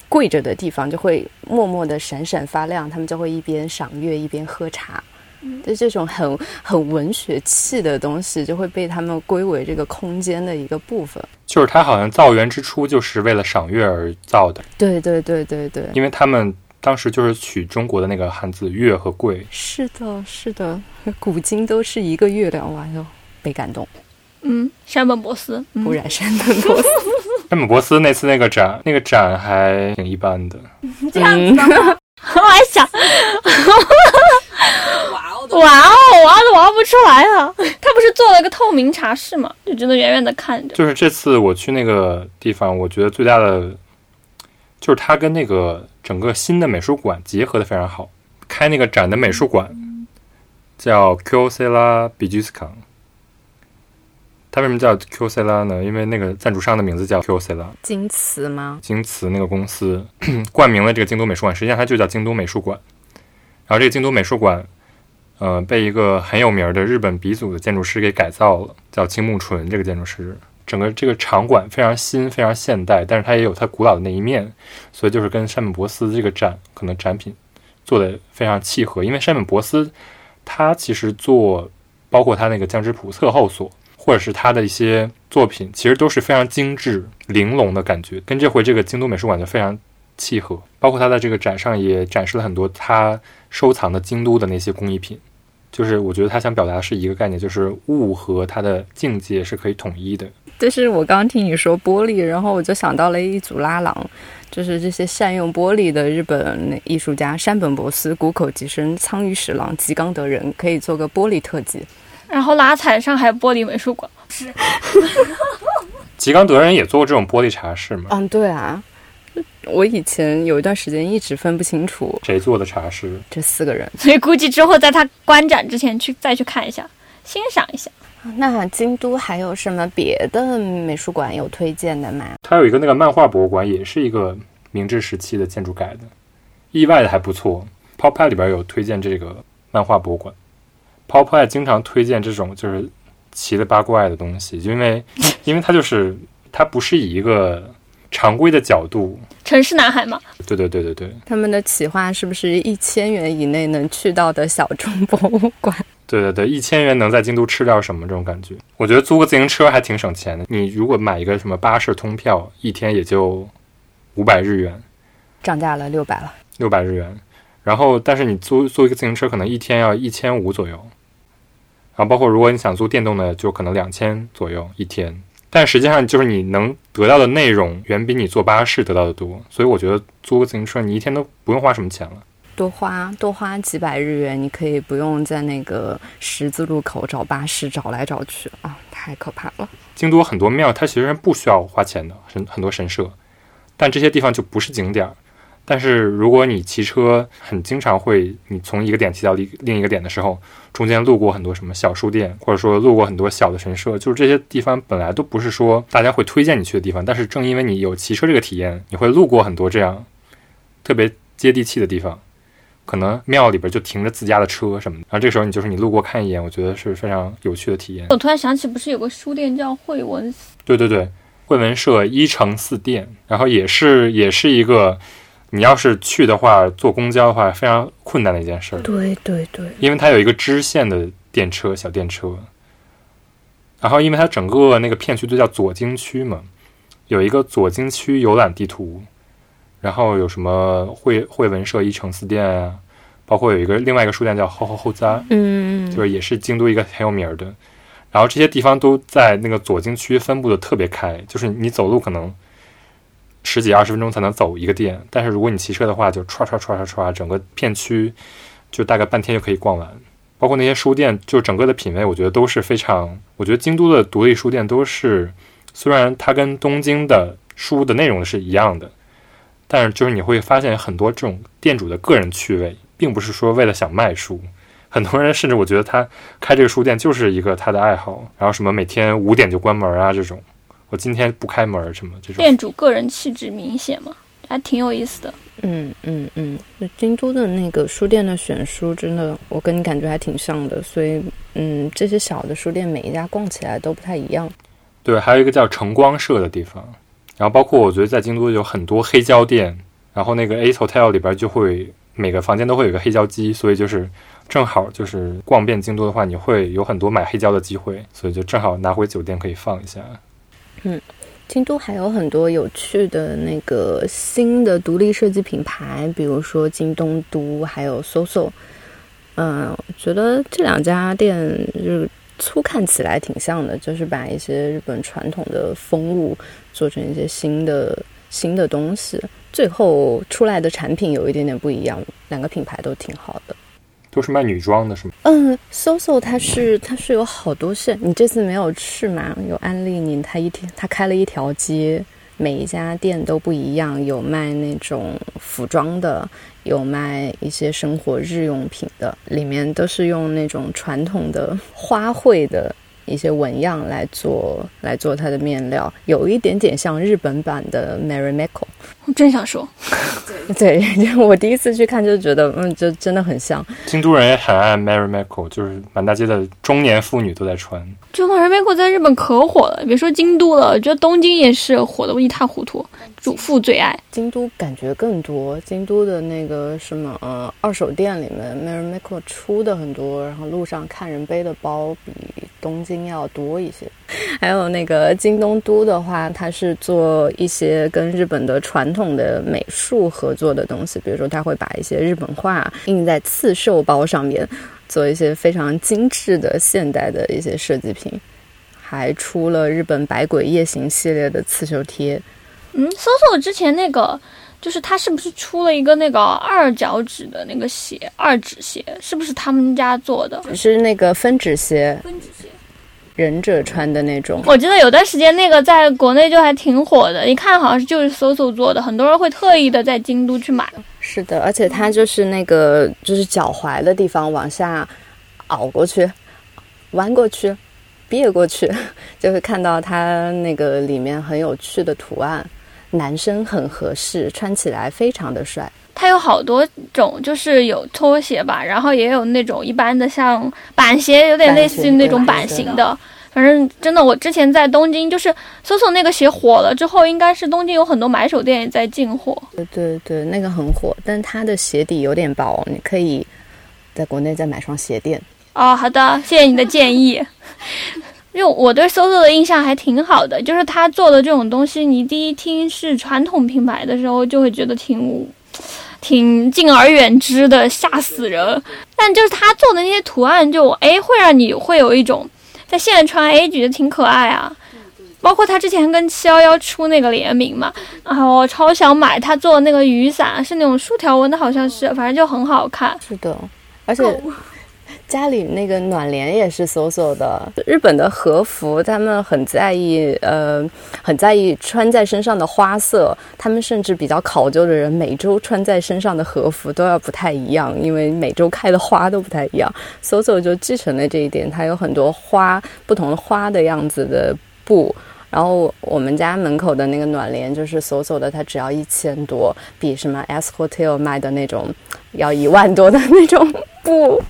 跪着的地方就会默默的闪闪发亮，他们就会一边赏月一边喝茶，就这种很很文学气的东西，就会被他们归为这个空间的一个部分。就是它好像造园之初就是为了赏月而造的，对对对对对，因为他们当时就是取中国的那个汉字“月”和“桂是的，是的，古今都是一个月亮，哇哟，被感动。嗯，山本博斯，嗯。不染山本博斯，山姆博斯那次那个展，那个展还挺一般的。这样子的吗？我还想，哇哦哇哦，哇都挖不出来了。他不是做了个透明茶室嘛，就只能远远的看着。就是这次我去那个地方，我觉得最大的就是它跟那个整个新的美术馆结合的非常好。开那个展的美术馆叫 Kyocera b i j u s k a n 它为什么叫 Kyocera 呢？因为那个赞助商的名字叫 Kyocera，京瓷吗？京瓷那个公司 冠名了这个京都美术馆，实际上它就叫京都美术馆。然后这个京都美术馆，呃，被一个很有名的日本鼻祖的建筑师给改造了，叫青木纯这个建筑师。整个这个场馆非常新，非常现代，但是它也有它古老的那一面，所以就是跟山本博斯这个展可能展品做的非常契合。因为山本博斯他其实做包括他那个江之浦侧后所，或者是他的一些作品，其实都是非常精致玲珑的感觉，跟这回这个京都美术馆就非常契合。包括他在这个展上也展示了很多他收藏的京都的那些工艺品。就是我觉得他想表达的是一个概念，就是物和它的境界是可以统一的。就是我刚听你说玻璃，然后我就想到了一组拉郎，就是这些善用玻璃的日本艺术家山本博司、谷口吉生、苍鱼史郎、吉冈德人，可以做个玻璃特辑。然后拉踩上海玻璃美术馆是，吉冈德人也做过这种玻璃茶室吗？嗯，对啊。我以前有一段时间一直分不清楚谁做的茶室，这四个人，所以估计之后在他观展之前去再去看一下，欣赏一下。那京都还有什么别的美术馆有推荐的吗？它有一个那个漫画博物馆，也是一个明治时期的建筑改的，意外的还不错。Pop 里边有推荐这个漫画博物馆，Pop 经常推荐这种就是奇了八怪的东西，因为 因为它就是它不是以一个。常规的角度，城市男孩嘛？对对对对对。他们的企划是不是一千元以内能去到的小众博物馆？对对对，一千元能在京都吃掉什么这种感觉？我觉得租个自行车还挺省钱的。你如果买一个什么巴士通票，一天也就五百日元，涨价了六百了，六百日元。然后，但是你租租一个自行车可能一天要一千五左右，然后包括如果你想租电动的，就可能两千左右一天。但实际上，就是你能得到的内容远比你坐巴士得到的多，所以我觉得租个自行车，你一天都不用花什么钱了，多花多花几百日元，你可以不用在那个十字路口找巴士找来找去啊，太可怕了。京都很多庙，它其实不需要花钱的，很很多神社，但这些地方就不是景点儿。但是如果你骑车很经常会，你从一个点骑到另另一个点的时候，中间路过很多什么小书店，或者说路过很多小的神社，就是这些地方本来都不是说大家会推荐你去的地方，但是正因为你有骑车这个体验，你会路过很多这样特别接地气的地方，可能庙里边就停着自家的车什么的，然后这个时候你就是你路过看一眼，我觉得是非常有趣的体验。我突然想起，不是有个书店叫惠文？对对对，惠文社一城四店，然后也是也是一个。你要是去的话，坐公交的话非常困难的一件事。对对对，因为它有一个支线的电车，小电车。然后，因为它整个那个片区都叫左京区嘛，有一个左京区游览地图，然后有什么惠惠文社一城四店啊，包括有一个另外一个书店叫后后后扎，嗯，就是也是京都一个很有名的。然后这些地方都在那个左京区分布的特别开，就是你走路可能。十几二十分钟才能走一个店，但是如果你骑车的话，就唰唰唰唰唰，整个片区就大概半天就可以逛完。包括那些书店，就整个的品味，我觉得都是非常。我觉得京都的独立书店都是，虽然它跟东京的书的内容是一样的，但是就是你会发现很多这种店主的个人趣味，并不是说为了想卖书。很多人甚至我觉得他开这个书店就是一个他的爱好，然后什么每天五点就关门啊这种。我今天不开门什么这种。店主个人气质明显嘛，还挺有意思的。嗯嗯嗯，京都的那个书店的选书真的，我跟你感觉还挺像的。所以，嗯，这些小的书店每一家逛起来都不太一样。对，还有一个叫晨光社的地方，然后包括我觉得在京都有很多黑胶店，然后那个 A Hotel 里边就会每个房间都会有个黑胶机，所以就是正好就是逛遍京都的话，你会有很多买黑胶的机会，所以就正好拿回酒店可以放一下。嗯，京都还有很多有趣的那个新的独立设计品牌，比如说京东都，还有 SOSO。嗯，觉得这两家店就是粗看起来挺像的，就是把一些日本传统的风物做成一些新的新的东西，最后出来的产品有一点点不一样。两个品牌都挺好的。都是卖女装的，是吗？嗯，SOSO 它是它是有好多线，你这次没有去吗？有安利你，它一天它开了一条街，每一家店都不一样，有卖那种服装的，有卖一些生活日用品的，里面都是用那种传统的花卉的一些纹样来做来做它的面料，有一点点像日本版的 Marimekko。我真想说，对 我第一次去看就觉得，嗯，就真的很像。京都人也很爱 Marimekko，就是满大街的中年妇女都在穿。就 Marimekko 在日本可火了，别说京都了，我觉得东京也是火的一塌糊涂。主妇最爱京都，感觉更多。京都的那个什么呃二手店里面，Marimekko 出的很多，然后路上看人背的包比东京要多一些。还有那个京东都的话，它是做一些跟日本的传统的美术合作的东西，比如说他会把一些日本画印在刺绣包上面，做一些非常精致的现代的一些设计品，还出了日本百鬼夜行系列的刺绣贴。嗯，搜搜之前那个，就是他是不是出了一个那个二脚趾的那个鞋，二指鞋，是不是他们家做的？是那个分趾鞋，分趾鞋，忍者穿的那种。我记得有段时间那个在国内就还挺火的，一看好像是就是搜搜做的，很多人会特意的在京都去买。是的，而且它就是那个就是脚踝的地方往下凹过去，弯过去，别过去，就会看到它那个里面很有趣的图案。男生很合适，穿起来非常的帅。它有好多种，就是有拖鞋吧，然后也有那种一般的像板鞋，有点类似于那种版型的。反正真的，我之前在东京就是搜搜那个鞋火了之后，应该是东京有很多买手店也在进货。对对对，那个很火，但它的鞋底有点薄，你可以在国内再买双鞋垫。哦，好的，谢谢你的建议。因为我对 SOZO 的印象还挺好的，就是他做的这种东西，你第一听是传统品牌的时候，就会觉得挺挺敬而远之的，吓死人。但就是他做的那些图案，就哎会让你会有一种在现在穿哎觉得挺可爱啊。包括他之前跟七幺幺出那个联名嘛，然后我超想买他做的那个雨伞，是那种竖条纹的，好像是，反正就很好看。是的，而且。家里那个暖帘也是搜搜的。日本的和服，他们很在意，呃，很在意穿在身上的花色。他们甚至比较考究的人，每周穿在身上的和服都要不太一样，因为每周开的花都不太一样。搜搜就继承了这一点，它有很多花，不同的花的样子的布。然后我们家门口的那个暖帘就是搜搜的，它只要一千多，比什么 S Hotel 卖的那种要一万多的那种布。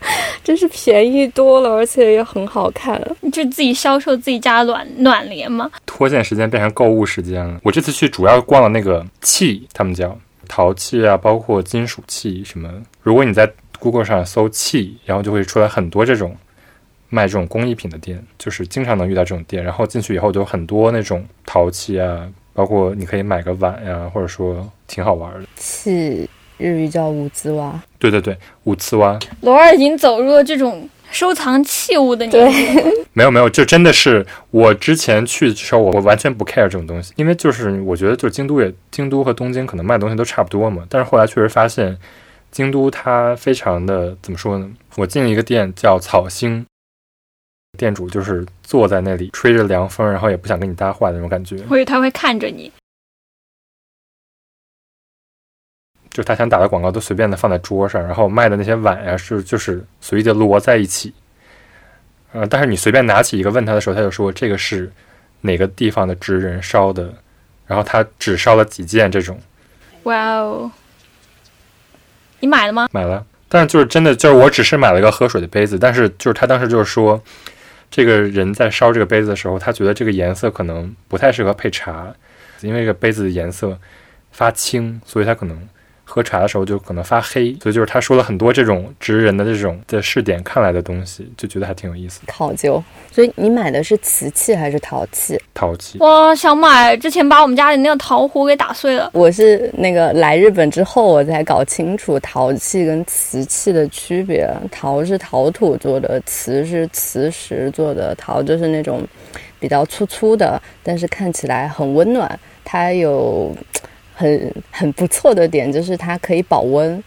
真是便宜多了，而且也很好看。你就自己销售自己家暖暖帘吗？脱线时间变成购物时间了。我这次去主要逛了那个器，他们叫陶器啊，包括金属器什么。如果你在 Google 上搜器，然后就会出来很多这种卖这种工艺品的店，就是经常能遇到这种店。然后进去以后就有很多那种陶器啊，包括你可以买个碗呀，或者说挺好玩的器。日语叫五兹蛙，对对对，五兹蛙。罗二已经走入了这种收藏器物的年纪。没有没有，就真的是我之前去的时候，我我完全不 care 这种东西，因为就是我觉得，就京都也，京都和东京可能卖的东西都差不多嘛。但是后来确实发现，京都它非常的怎么说呢？我进了一个店叫草星，店主就是坐在那里吹着凉风，然后也不想跟你搭话的那种感觉。或者他会看着你。就他想打的广告都随便的放在桌上，然后卖的那些碗呀是就是随意的摞在一起，呃，但是你随便拿起一个问他的时候，他就说这个是哪个地方的职人烧的，然后他只烧了几件这种。哇哦，你买了吗？买了，但是就是真的就是我只是买了一个喝水的杯子，但是就是他当时就是说，这个人在烧这个杯子的时候，他觉得这个颜色可能不太适合配茶，因为这个杯子的颜色发青，所以他可能。喝茶的时候就可能发黑，所以就是他说了很多这种职人的这种在试点看来的东西，就觉得还挺有意思。考究，所以你买的是瓷器还是陶器？陶器。哇，想买，之前把我们家里那个陶壶给打碎了。我是那个来日本之后，我才搞清楚陶器跟瓷器的区别。陶是陶土做的，瓷是瓷石做的。陶就是那种比较粗粗的，但是看起来很温暖。它有。很很不错的点就是它可以保温，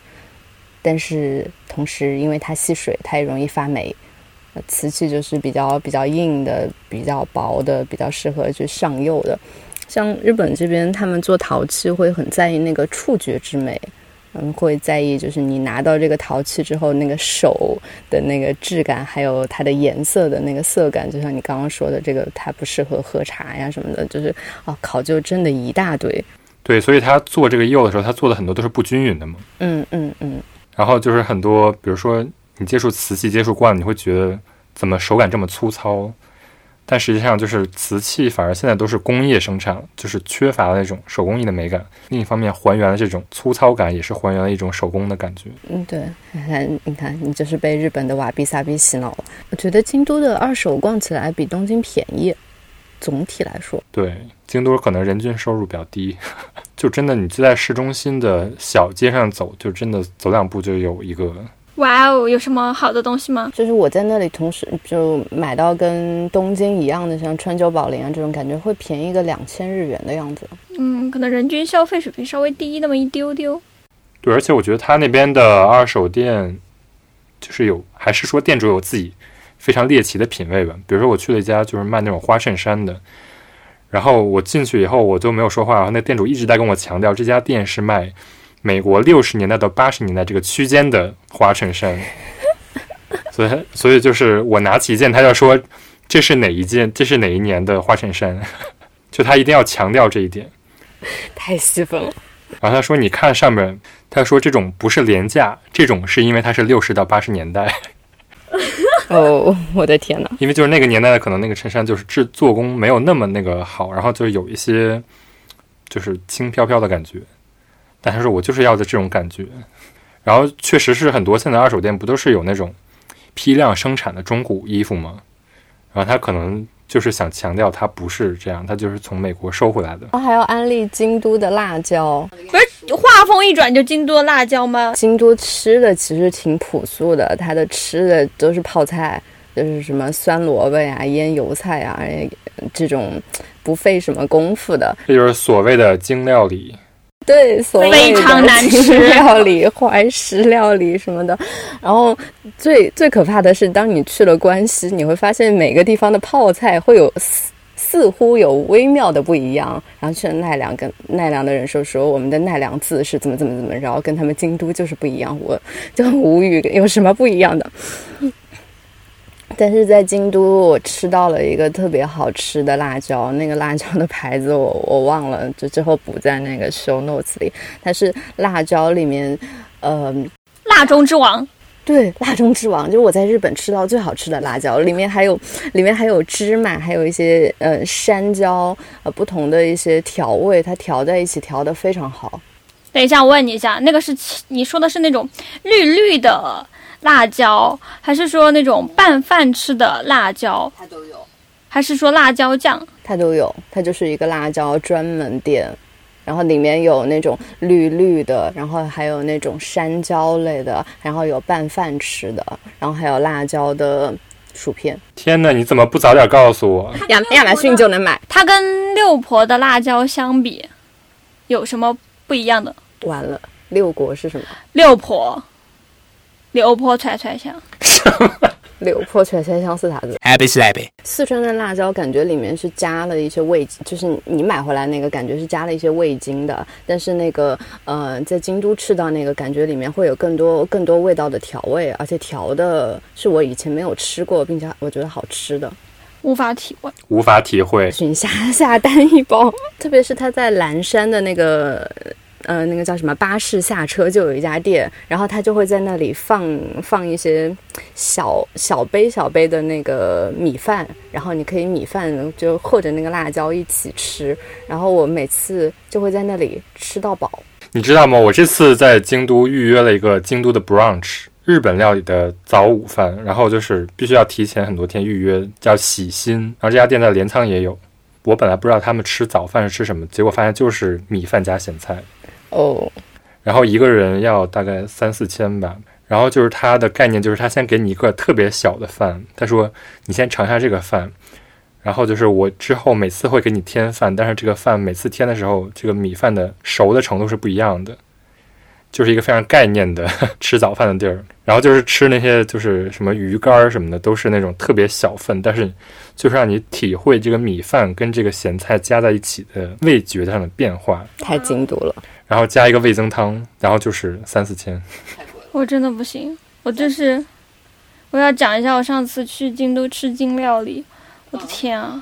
但是同时因为它吸水，它也容易发霉。瓷器就是比较比较硬的、比较薄的、比较适合去上釉的。像日本这边，他们做陶器会很在意那个触觉之美，嗯，会在意就是你拿到这个陶器之后，那个手的那个质感，还有它的颜色的那个色感，就像你刚刚说的，这个它不适合喝茶呀什么的，就是啊，考究真的一大堆。对，所以他做这个釉的时候，他做的很多都是不均匀的嘛。嗯嗯嗯。然后就是很多，比如说你接触瓷器接触惯了，你会觉得怎么手感这么粗糙？但实际上就是瓷器反而现在都是工业生产，就是缺乏了那种手工艺的美感。另一方面，还原了这种粗糙感，也是还原了一种手工的感觉。嗯，对，你看，你看，你就是被日本的瓦比萨比洗脑了。我觉得京都的二手逛起来比东京便宜，总体来说。对，京都可能人均收入比较低，就真的你就在市中心的小街上走，就真的走两步就有一个。哇哦，有什么好的东西吗？就是我在那里同时就买到跟东京一样的，像川久保玲啊这种感觉会便宜个两千日元的样子。嗯，可能人均消费水平稍微低那么一丢丢。对，而且我觉得他那边的二手店就是有，还是说店主有自己非常猎奇的品味吧。比如说我去了一家就是卖那种花衬衫的，然后我进去以后我就没有说话，然后那店主一直在跟我强调这家店是卖。美国六十年代到八十年代这个区间的花衬衫，所以所以就是我拿起一件，他就说这是哪一件，这是哪一年的花衬衫，就他一定要强调这一点，太细分了。然后他说你看上面，他说这种不是廉价，这种是因为它是六十到八十年代。哦，我的天呐，因为就是那个年代的可能那个衬衫就是制做工没有那么那个好，然后就有一些就是轻飘飘的感觉。但他说我就是要的这种感觉，然后确实是很多现在二手店不都是有那种批量生产的中古衣服吗？然后他可能就是想强调它不是这样，它就是从美国收回来的。还要安利京都的辣椒，不是话锋一转就京都的辣椒吗？京都吃的其实挺朴素的，它的吃的都是泡菜，就是什么酸萝卜呀、腌油菜呀，这种不费什么功夫的。这就是所谓的精料理。对，所非常难吃 料理、怀石料理什么的。然后最最可怕的是，当你去了关西，你会发现每个地方的泡菜会有似似乎有微妙的不一样。然后去了奈良，跟奈良的人说说我们的奈良字是怎么怎么怎么，然后跟他们京都就是不一样，我就很无语，有什么不一样的？但是在京都，我吃到了一个特别好吃的辣椒，那个辣椒的牌子我 我忘了，就之后补在那个 show notes 里。它是辣椒里面，呃，辣中之王。对，辣中之王，就是我在日本吃到最好吃的辣椒，里面还有里面还有芝麻，还有一些呃山椒，呃不同的一些调味，它调在一起调的非常好。等一下，我问你一下，那个是你说的是那种绿绿的？辣椒，还是说那种拌饭吃的辣椒？它都有。还是说辣椒酱？它都有。它就是一个辣椒专门店，然后里面有那种绿绿的，然后还有那种山椒类的，然后有拌饭吃的，然后还有辣椒的薯片。天哪，你怎么不早点告诉我？亚亚马逊就能买。它跟六婆的辣椒相比，有什么不一样的？完了，六国是什么？六婆。六婆串串香，六婆串串香是啥子？Happy Slappy。四川的辣椒感觉里面是加了一些味，就是你买回来那个感觉是加了一些味精的，但是那个呃，在京都吃到那个感觉里面会有更多更多味道的调味，而且调的是我以前没有吃过，并且我觉得好吃的，无法体会，无法体会。请下下单一包，特别是他在蓝山的那个。呃，那个叫什么？巴士下车就有一家店，然后他就会在那里放放一些小小杯小杯的那个米饭，然后你可以米饭就和着那个辣椒一起吃，然后我每次就会在那里吃到饱。你知道吗？我这次在京都预约了一个京都的 brunch 日本料理的早午饭，然后就是必须要提前很多天预约，叫喜新。然后这家店在镰仓也有。我本来不知道他们吃早饭是吃什么，结果发现就是米饭加咸菜。哦，然后一个人要大概三四千吧。然后就是他的概念，就是他先给你一个特别小的饭，他说你先尝一下这个饭，然后就是我之后每次会给你添饭，但是这个饭每次添的时候，这个米饭的熟的程度是不一样的，就是一个非常概念的吃早饭的地儿。然后就是吃那些就是什么鱼干什么的，都是那种特别小份，但是就是让你体会这个米饭跟这个咸菜加在一起的味觉上的变化，太精读了。然后加一个味增汤，然后就是三四千。我真的不行，我就是我要讲一下我上次去京都吃京料理，我的天啊！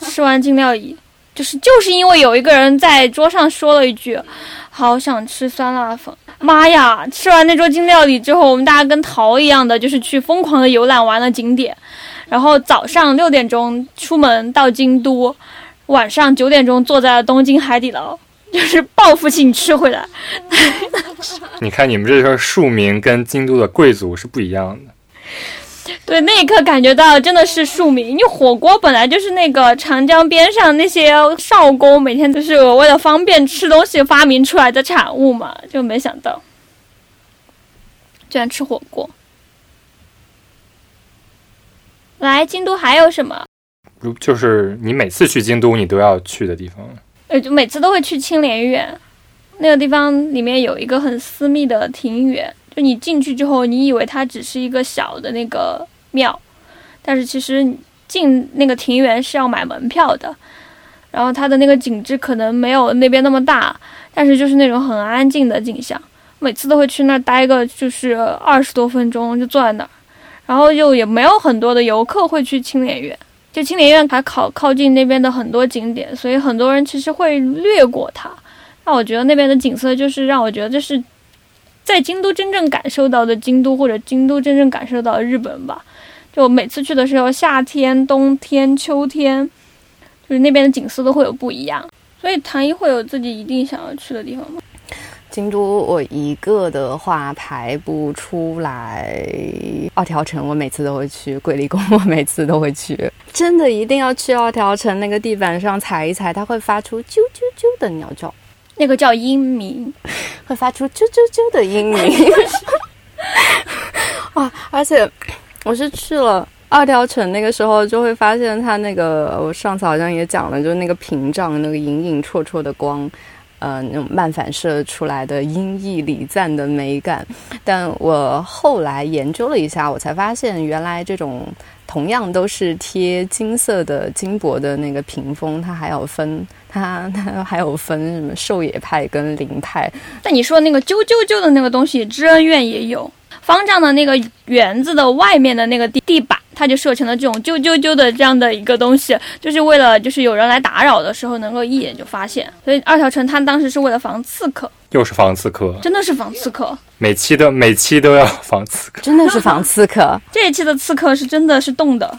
吃完京料理，就是就是因为有一个人在桌上说了一句“好想吃酸辣粉”，妈呀！吃完那桌京料理之后，我们大家跟逃一样的，就是去疯狂的游览完了景点，然后早上六点钟出门到京都，晚上九点钟坐在了东京海底捞，就是报复性吃回来。你看你们这些庶民跟京都的贵族是不一样的。对，那一刻感觉到真的是庶民。因为火锅本来就是那个长江边上那些少工每天都是为了方便吃东西发明出来的产物嘛，就没想到居然吃火锅。来，京都还有什么？如就是你每次去京都你都要去的地方。就每次都会去青莲院，那个地方里面有一个很私密的庭园。就你进去之后，你以为它只是一个小的那个庙，但是其实进那个庭园是要买门票的。然后它的那个景致可能没有那边那么大，但是就是那种很安静的景象。每次都会去那儿待个就是二十多分钟，就坐在那儿。然后就也没有很多的游客会去青莲院，就青年院还靠靠近那边的很多景点，所以很多人其实会略过它。那我觉得那边的景色就是让我觉得这是。在京都真正感受到的京都，或者京都真正感受到日本吧。就每次去的时候，夏天、冬天、秋天，就是那边的景色都会有不一样。所以唐一会有自己一定想要去的地方吗？京都我一个的话排不出来。二条城我每次都会去，桂离宫我每次都会去。真的一定要去二条城那个地板上踩一踩，它会发出啾啾啾的鸟叫。那个叫音鸣，会发出啾啾啾的音鸣。哇！而且我是去了二条城，那个时候就会发现它那个，我上次好像也讲了，就是那个屏障，那个隐隐绰绰的光，呃，那种漫反射出来的音译礼赞的美感。但我后来研究了一下，我才发现原来这种。同样都是贴金色的金箔的那个屏风，它还有分，它它还有分什么寿野派跟灵派。那你说那个啾啾啾的那个东西，知恩院也有。方丈的那个园子的外面的那个地地板，它就设成了这种啾啾啾的这样的一个东西，就是为了就是有人来打扰的时候能够一眼就发现。所以二条城它当时是为了防刺客，又是防刺客，真的是防刺客。每期都每期都要防刺客，真的是防刺客。这一期的刺客是真的是动的。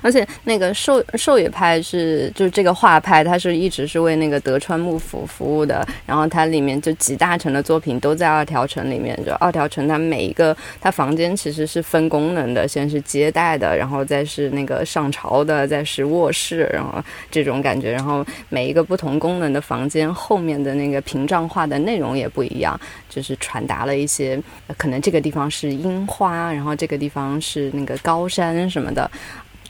而且那个寿寿野派是就是这个画派，它是一直是为那个德川幕府服务的。然后它里面就几大成的作品都在二条城里面。就二条城，它每一个它房间其实是分功能的，先是接待的，然后再是那个上朝的，再是卧室，然后这种感觉。然后每一个不同功能的房间后面的那个屏障画的内容也不一样，就是传达了一些可能这个地方是樱花，然后这个地方是那个高山什么的。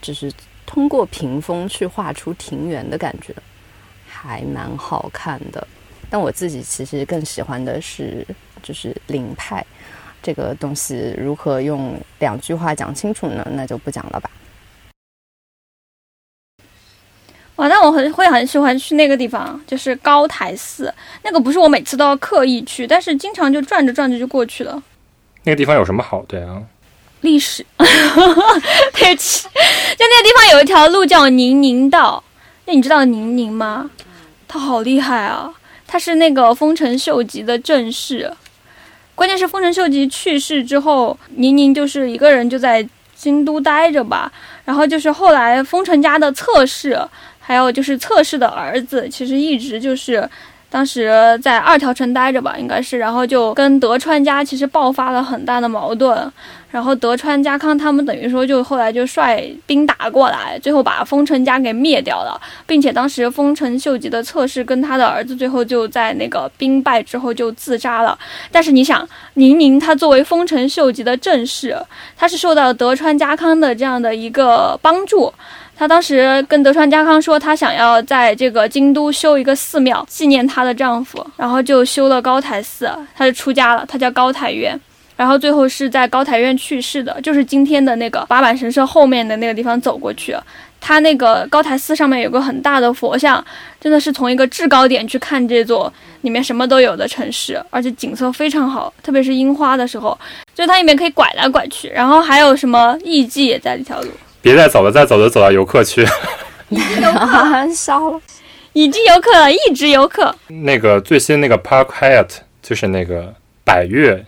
就是通过屏风去画出庭园的感觉，还蛮好看的。但我自己其实更喜欢的是，就是林派这个东西，如何用两句话讲清楚呢？那就不讲了吧。哇，那我很会很喜欢去那个地方，就是高台寺。那个不是我每次都要刻意去，但是经常就转着转着就过去了。那个地方有什么好的呀？历史，对不起，就那个地方有一条路叫宁宁道，那你知道宁宁吗？他好厉害啊！他是那个丰臣秀吉的正室，关键是丰臣秀吉去世之后，宁宁就是一个人就在京都待着吧。然后就是后来丰臣家的侧室，还有就是侧室的儿子，其实一直就是。当时在二条城待着吧，应该是，然后就跟德川家其实爆发了很大的矛盾，然后德川家康他们等于说就后来就率兵打过来，最后把丰臣家给灭掉了，并且当时丰臣秀吉的侧室跟他的儿子最后就在那个兵败之后就自杀了。但是你想，宁宁他作为丰臣秀吉的正室，他是受到德川家康的这样的一个帮助。他当时跟德川家康说，他想要在这个京都修一个寺庙纪念她的丈夫，然后就修了高台寺，他就出家了，他叫高台院。然后最后是在高台院去世的，就是今天的那个八坂神社后面的那个地方走过去。它那个高台寺上面有个很大的佛像，真的是从一个制高点去看这座里面什么都有的城市，而且景色非常好，特别是樱花的时候，就它里面可以拐来拐去，然后还有什么艺妓也在这条路。别再走了，再走就走到游客区。烧了，已经游客，一直游客。那个最新那个 Park Hyatt 就是那个百悦，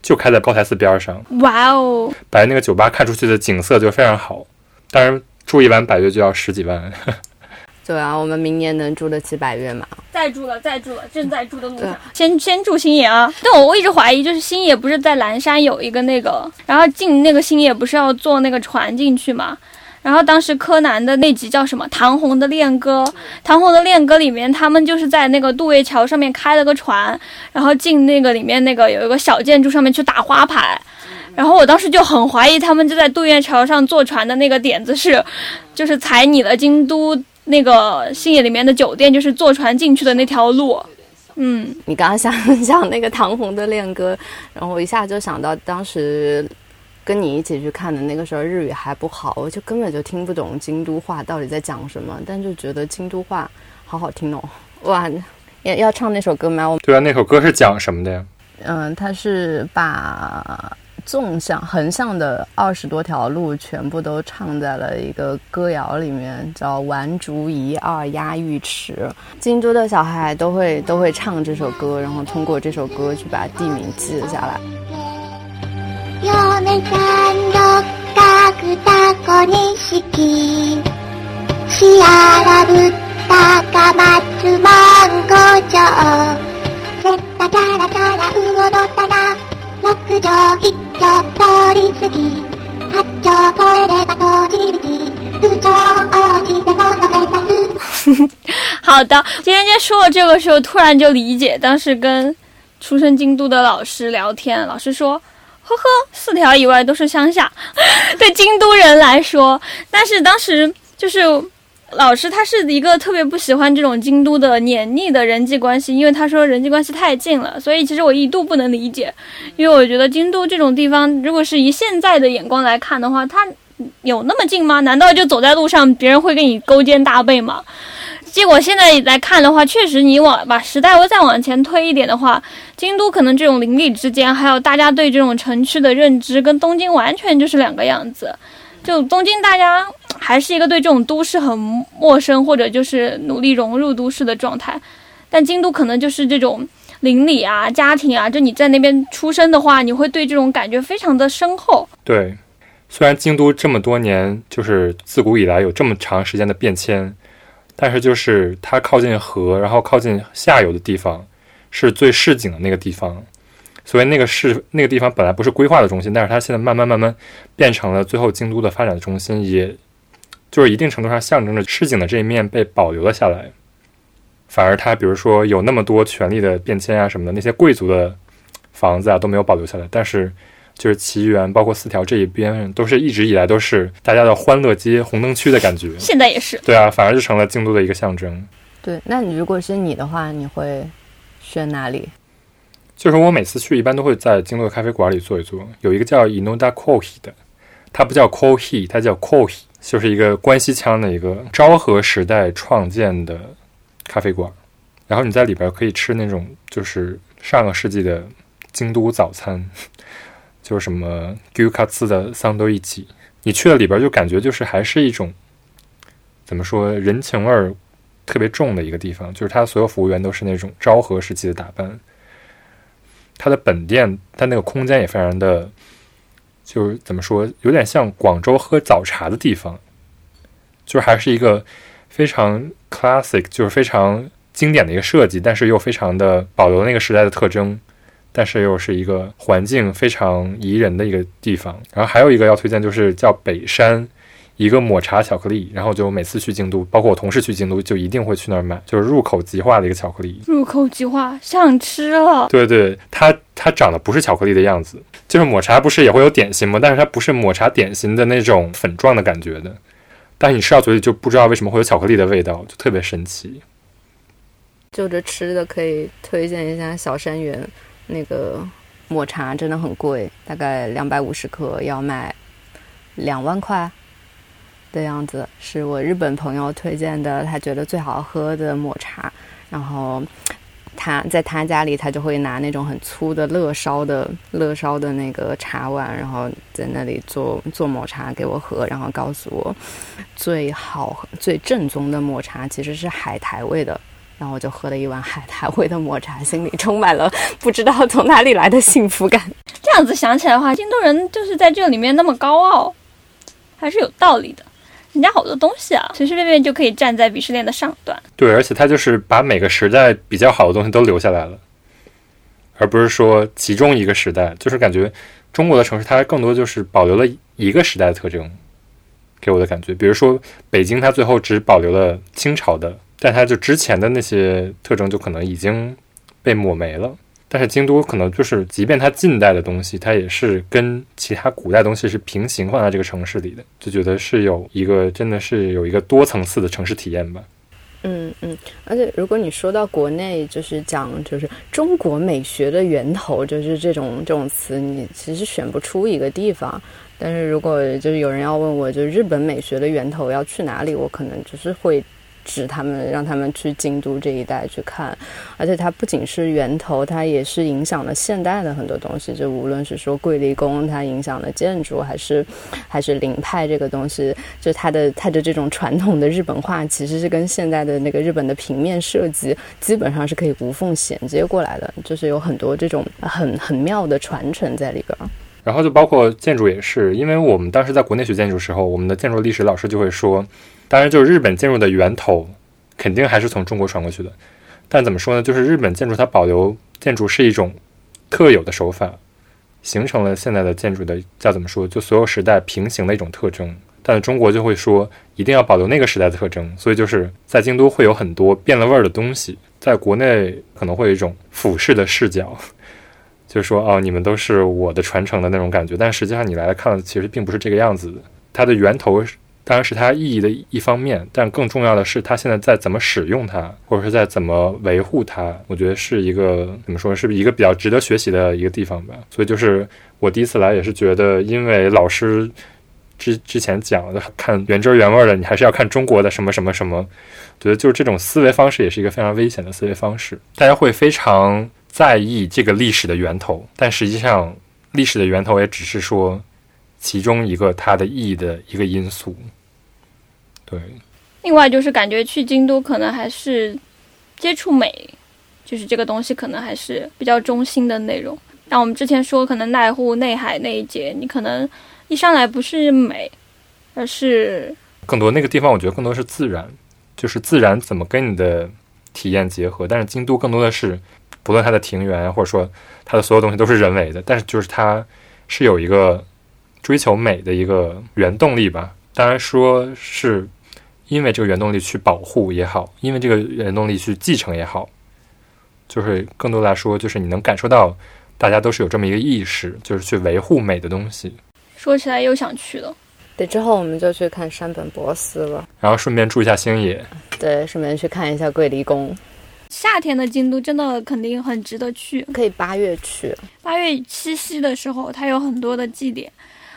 就开在高台寺边上。哇哦！百悦那个酒吧看出去的景色就非常好，当然住一晚百悦就要十几万。对啊，我们明年能住得起百悦吗？再住了，再住了，正在住的路上。先先住星野啊！但我我一直怀疑，就是星野不是在蓝山有一个那个，然后进那个星野不是要坐那个船进去吗？然后当时柯南的那集叫什么《唐红的恋歌》，《唐红的恋歌》里面他们就是在那个渡月桥上面开了个船，然后进那个里面那个有一个小建筑上面去打花牌。然后我当时就很怀疑他们就在渡月桥上坐船的那个点子是，就是踩你的京都那个星野里面的酒店，就是坐船进去的那条路。嗯，你刚刚想讲那个唐红的恋歌，然后我一下就想到当时。跟你一起去看的那个时候，日语还不好，我就根本就听不懂京都话到底在讲什么，但就觉得京都话好好听哦。哇，要要唱那首歌吗？我对啊，那首歌是讲什么的呀？嗯，它是把纵向、横向的二十多条路全部都唱在了一个歌谣里面，叫“玩竹一二压玉池”。京都的小孩都会都会唱这首歌，然后通过这首歌去把地名记了下来。嫁さん六角タコにしきしあらぶったか松マンゴチョせったチャラチャラうおどったな六条一丁通り過ぎ八丁越えれば通り道不丁落ちても飲めたす好的，今天就说了这个时候，突然就理解当时跟出身京都的老师聊天，老师说。呵呵，四条以外都是乡下，对京都人来说。但是当时就是 老师，他是一个特别不喜欢这种京都的黏腻的人际关系，因为他说人际关系太近了。所以其实我一度不能理解，因为我觉得京都这种地方，如果是以现在的眼光来看的话，它有那么近吗？难道就走在路上，别人会跟你勾肩搭背吗？结果现在来看的话，确实你往把时代再往前推一点的话，京都可能这种邻里之间，还有大家对这种城区的认知，跟东京完全就是两个样子。就东京大家还是一个对这种都市很陌生，或者就是努力融入都市的状态，但京都可能就是这种邻里啊、家庭啊，就你在那边出生的话，你会对这种感觉非常的深厚。对，虽然京都这么多年，就是自古以来有这么长时间的变迁。但是就是它靠近河，然后靠近下游的地方，是最市井的那个地方，所以那个市那个地方本来不是规划的中心，但是它现在慢慢慢慢变成了最后京都的发展的中心，也就是一定程度上象征着市井的这一面被保留了下来。反而它比如说有那么多权力的变迁啊什么的，那些贵族的房子啊都没有保留下来，但是。就是奇缘，包括四条这一边，都是一直以来都是大家的欢乐街、红灯区的感觉。现在也是。对啊，反而就成了京都的一个象征。对，那你如果是你的话，你会选哪里？就是我每次去，一般都会在京都的咖啡馆里坐一坐。有一个叫 Inoda Koi 的，它不叫 Koi，它叫 Koi，就是一个关西腔的一个昭和时代创建的咖啡馆。然后你在里边可以吃那种就是上个世纪的京都早餐。就是什么 Gukatsu 的桑都一起，你去了里边就感觉就是还是一种怎么说人情味儿特别重的一个地方，就是它所有服务员都是那种昭和时期的打扮。它的本店，它那个空间也非常的，就是怎么说，有点像广州喝早茶的地方，就是还是一个非常 classic，就是非常经典的一个设计，但是又非常的保留那个时代的特征。但是又是一个环境非常宜人的一个地方。然后还有一个要推荐，就是叫北山，一个抹茶巧克力。然后就每次去京都，包括我同事去京都，就一定会去那儿买，就是入口即化的一个巧克力。入口即化，想吃了。对对，它它长得不是巧克力的样子，就是抹茶不是也会有点心吗？但是它不是抹茶点心的那种粉状的感觉的。但是你吃到嘴里就不知道为什么会有巧克力的味道，就特别神奇。就着吃的可以推荐一下小山园。那个抹茶真的很贵，大概两百五十克要卖两万块的样子，是我日本朋友推荐的，他觉得最好喝的抹茶。然后他在他家里，他就会拿那种很粗的乐烧的乐烧的那个茶碗，然后在那里做做抹茶给我喝，然后告诉我最好最正宗的抹茶其实是海苔味的。然后我就喝了一碗海苔味的抹茶，心里充满了不知道从哪里来的幸福感。这样子想起来的话，京都人就是在这里面那么高傲，还是有道理的。人家好多东西啊，随随便便就可以站在鄙视链的上端。对，而且他就是把每个时代比较好的东西都留下来了，而不是说其中一个时代。就是感觉中国的城市，它更多就是保留了一个时代的特征，给我的感觉。比如说北京，它最后只保留了清朝的。但它就之前的那些特征就可能已经被抹没了，但是京都可能就是，即便它近代的东西，它也是跟其他古代东西是平行放在这个城市里的，就觉得是有一个真的是有一个多层次的城市体验吧。嗯嗯，而且如果你说到国内，就是讲就是中国美学的源头，就是这种这种词，你其实选不出一个地方。但是如果就是有人要问我，就日本美学的源头要去哪里，我可能就是会。指他们，让他们去京都这一带去看，而且它不仅是源头，它也是影响了现代的很多东西。就无论是说桂离宫，它影响了建筑，还是还是林派这个东西，就它的它的这种传统的日本画，其实是跟现代的那个日本的平面设计基本上是可以无缝衔接过来的，就是有很多这种很很妙的传承在里边。然后就包括建筑也是，因为我们当时在国内学建筑时候，我们的建筑历史老师就会说。当然，就是日本建筑的源头，肯定还是从中国传过去的。但怎么说呢？就是日本建筑它保留建筑是一种特有的手法，形成了现在的建筑的叫怎么说？就所有时代平行的一种特征。但中国就会说一定要保留那个时代的特征，所以就是在京都会有很多变了味儿的东西。在国内可能会有一种俯视的视角，就是说哦，你们都是我的传承的那种感觉。但实际上你来看，其实并不是这个样子。它的源头。当然是它意义的一方面，但更重要的是它现在在怎么使用它，或者是在怎么维护它。我觉得是一个怎么说，是一个比较值得学习的一个地方吧。所以就是我第一次来也是觉得，因为老师之之前讲的看原汁原味的，你还是要看中国的什么什么什么。觉得就是这种思维方式也是一个非常危险的思维方式。大家会非常在意这个历史的源头，但实际上历史的源头也只是说其中一个它的意义的一个因素。对，另外就是感觉去京都可能还是接触美，就是这个东西可能还是比较中心的内容。像我们之前说，可能濑户内海那一节，你可能一上来不是美，而是更多那个地方，我觉得更多是自然，就是自然怎么跟你的体验结合。但是京都更多的是，不论它的庭园或者说它的所有东西都是人为的，但是就是它是有一个追求美的一个原动力吧。当然说是。因为这个原动力去保护也好，因为这个原动力去继承也好，就是更多来说，就是你能感受到大家都是有这么一个意识，就是去维护美的东西。说起来又想去了，对，之后我们就去看山本博斯了，然后顺便住一下星野，对，顺便去看一下桂离宫。夏天的京都真的肯定很值得去，可以八月去，八月七夕的时候，它有很多的祭典。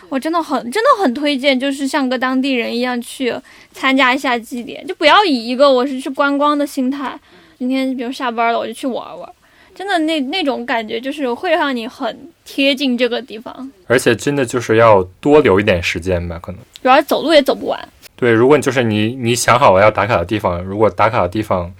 我真的很真的很推荐，就是像个当地人一样去参加一下祭典，就不要以一个我是去观光的心态。今天比如下班了，我就去玩玩，真的那那种感觉就是会让你很贴近这个地方。而且真的就是要多留一点时间吧，可能主要走路也走不完。对，如果你就是你你想好了要打卡的地方，如果打卡的地方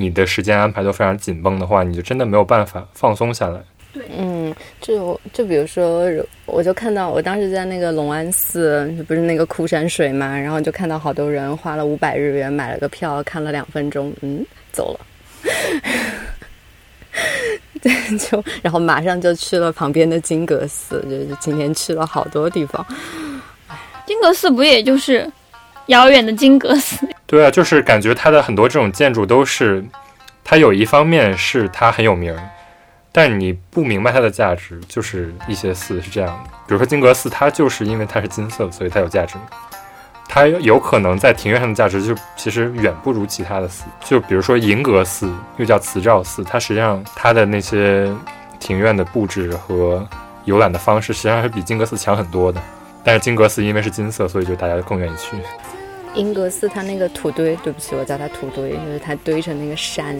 你的时间安排都非常紧绷的话，你就真的没有办法放松下来。对，嗯，就就比如说，我就看到我当时在那个龙安寺，不是那个枯山水嘛，然后就看到好多人花了五百日元买了个票，看了两分钟，嗯，走了。对，就然后马上就去了旁边的金阁寺，就是今天去了好多地方。金阁寺不也就是遥远的金阁寺？对啊，就是感觉它的很多这种建筑都是，它有一方面是它很有名。但你不明白它的价值，就是一些寺是这样的，比如说金阁寺，它就是因为它是金色，所以它有价值。它有可能在庭院上的价值就其实远不如其他的寺。就比如说银阁寺，又叫慈照寺，它实际上它的那些庭院的布置和游览的方式，实际上是比金阁寺强很多的。但是金阁寺因为是金色，所以就大家更愿意去。英格斯它那个土堆，对不起，我叫它土堆，就是它堆成那个山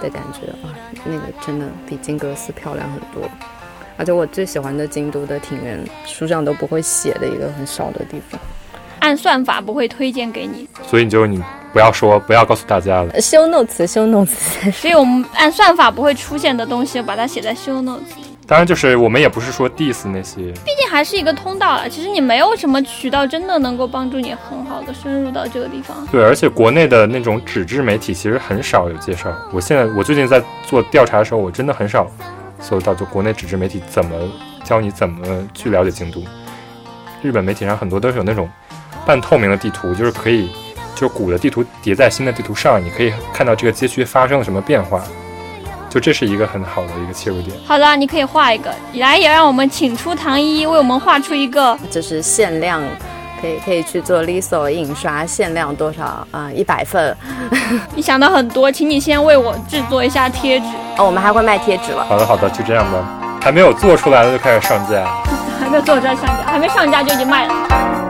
的感觉啊，那个真的比金阁寺漂亮很多。而且我最喜欢的京都的庭院，书上都不会写的一个很少的地方。按算法不会推荐给你，所以你就你不要说，不要告诉大家了。修 notes，修 notes，所以我们按算法不会出现的东西，把它写在修 notes。当然，就是我们也不是说 diss 那些，毕竟还是一个通道了。其实你没有什么渠道真的能够帮助你很好的深入到这个地方。对，而且国内的那种纸质媒体其实很少有介绍。我现在我最近在做调查的时候，我真的很少搜到就国内纸质媒体怎么教你怎么去了解京都。日本媒体上很多都是有那种半透明的地图，就是可以就是古的地图叠在新的地图上，你可以看到这个街区发生了什么变化。就这是一个很好的一个切入点。好的，你可以画一个，来也让我们请出唐一为我们画出一个，就是限量，可以可以去做 Liso 印刷，限量多少啊？一百份。你想的很多，请你先为我制作一下贴纸。哦，我们还会卖贴纸了。好的好的，就这样吧。还没有做出来的就开始上架，还没有做出来上架，还没上架就已经卖了。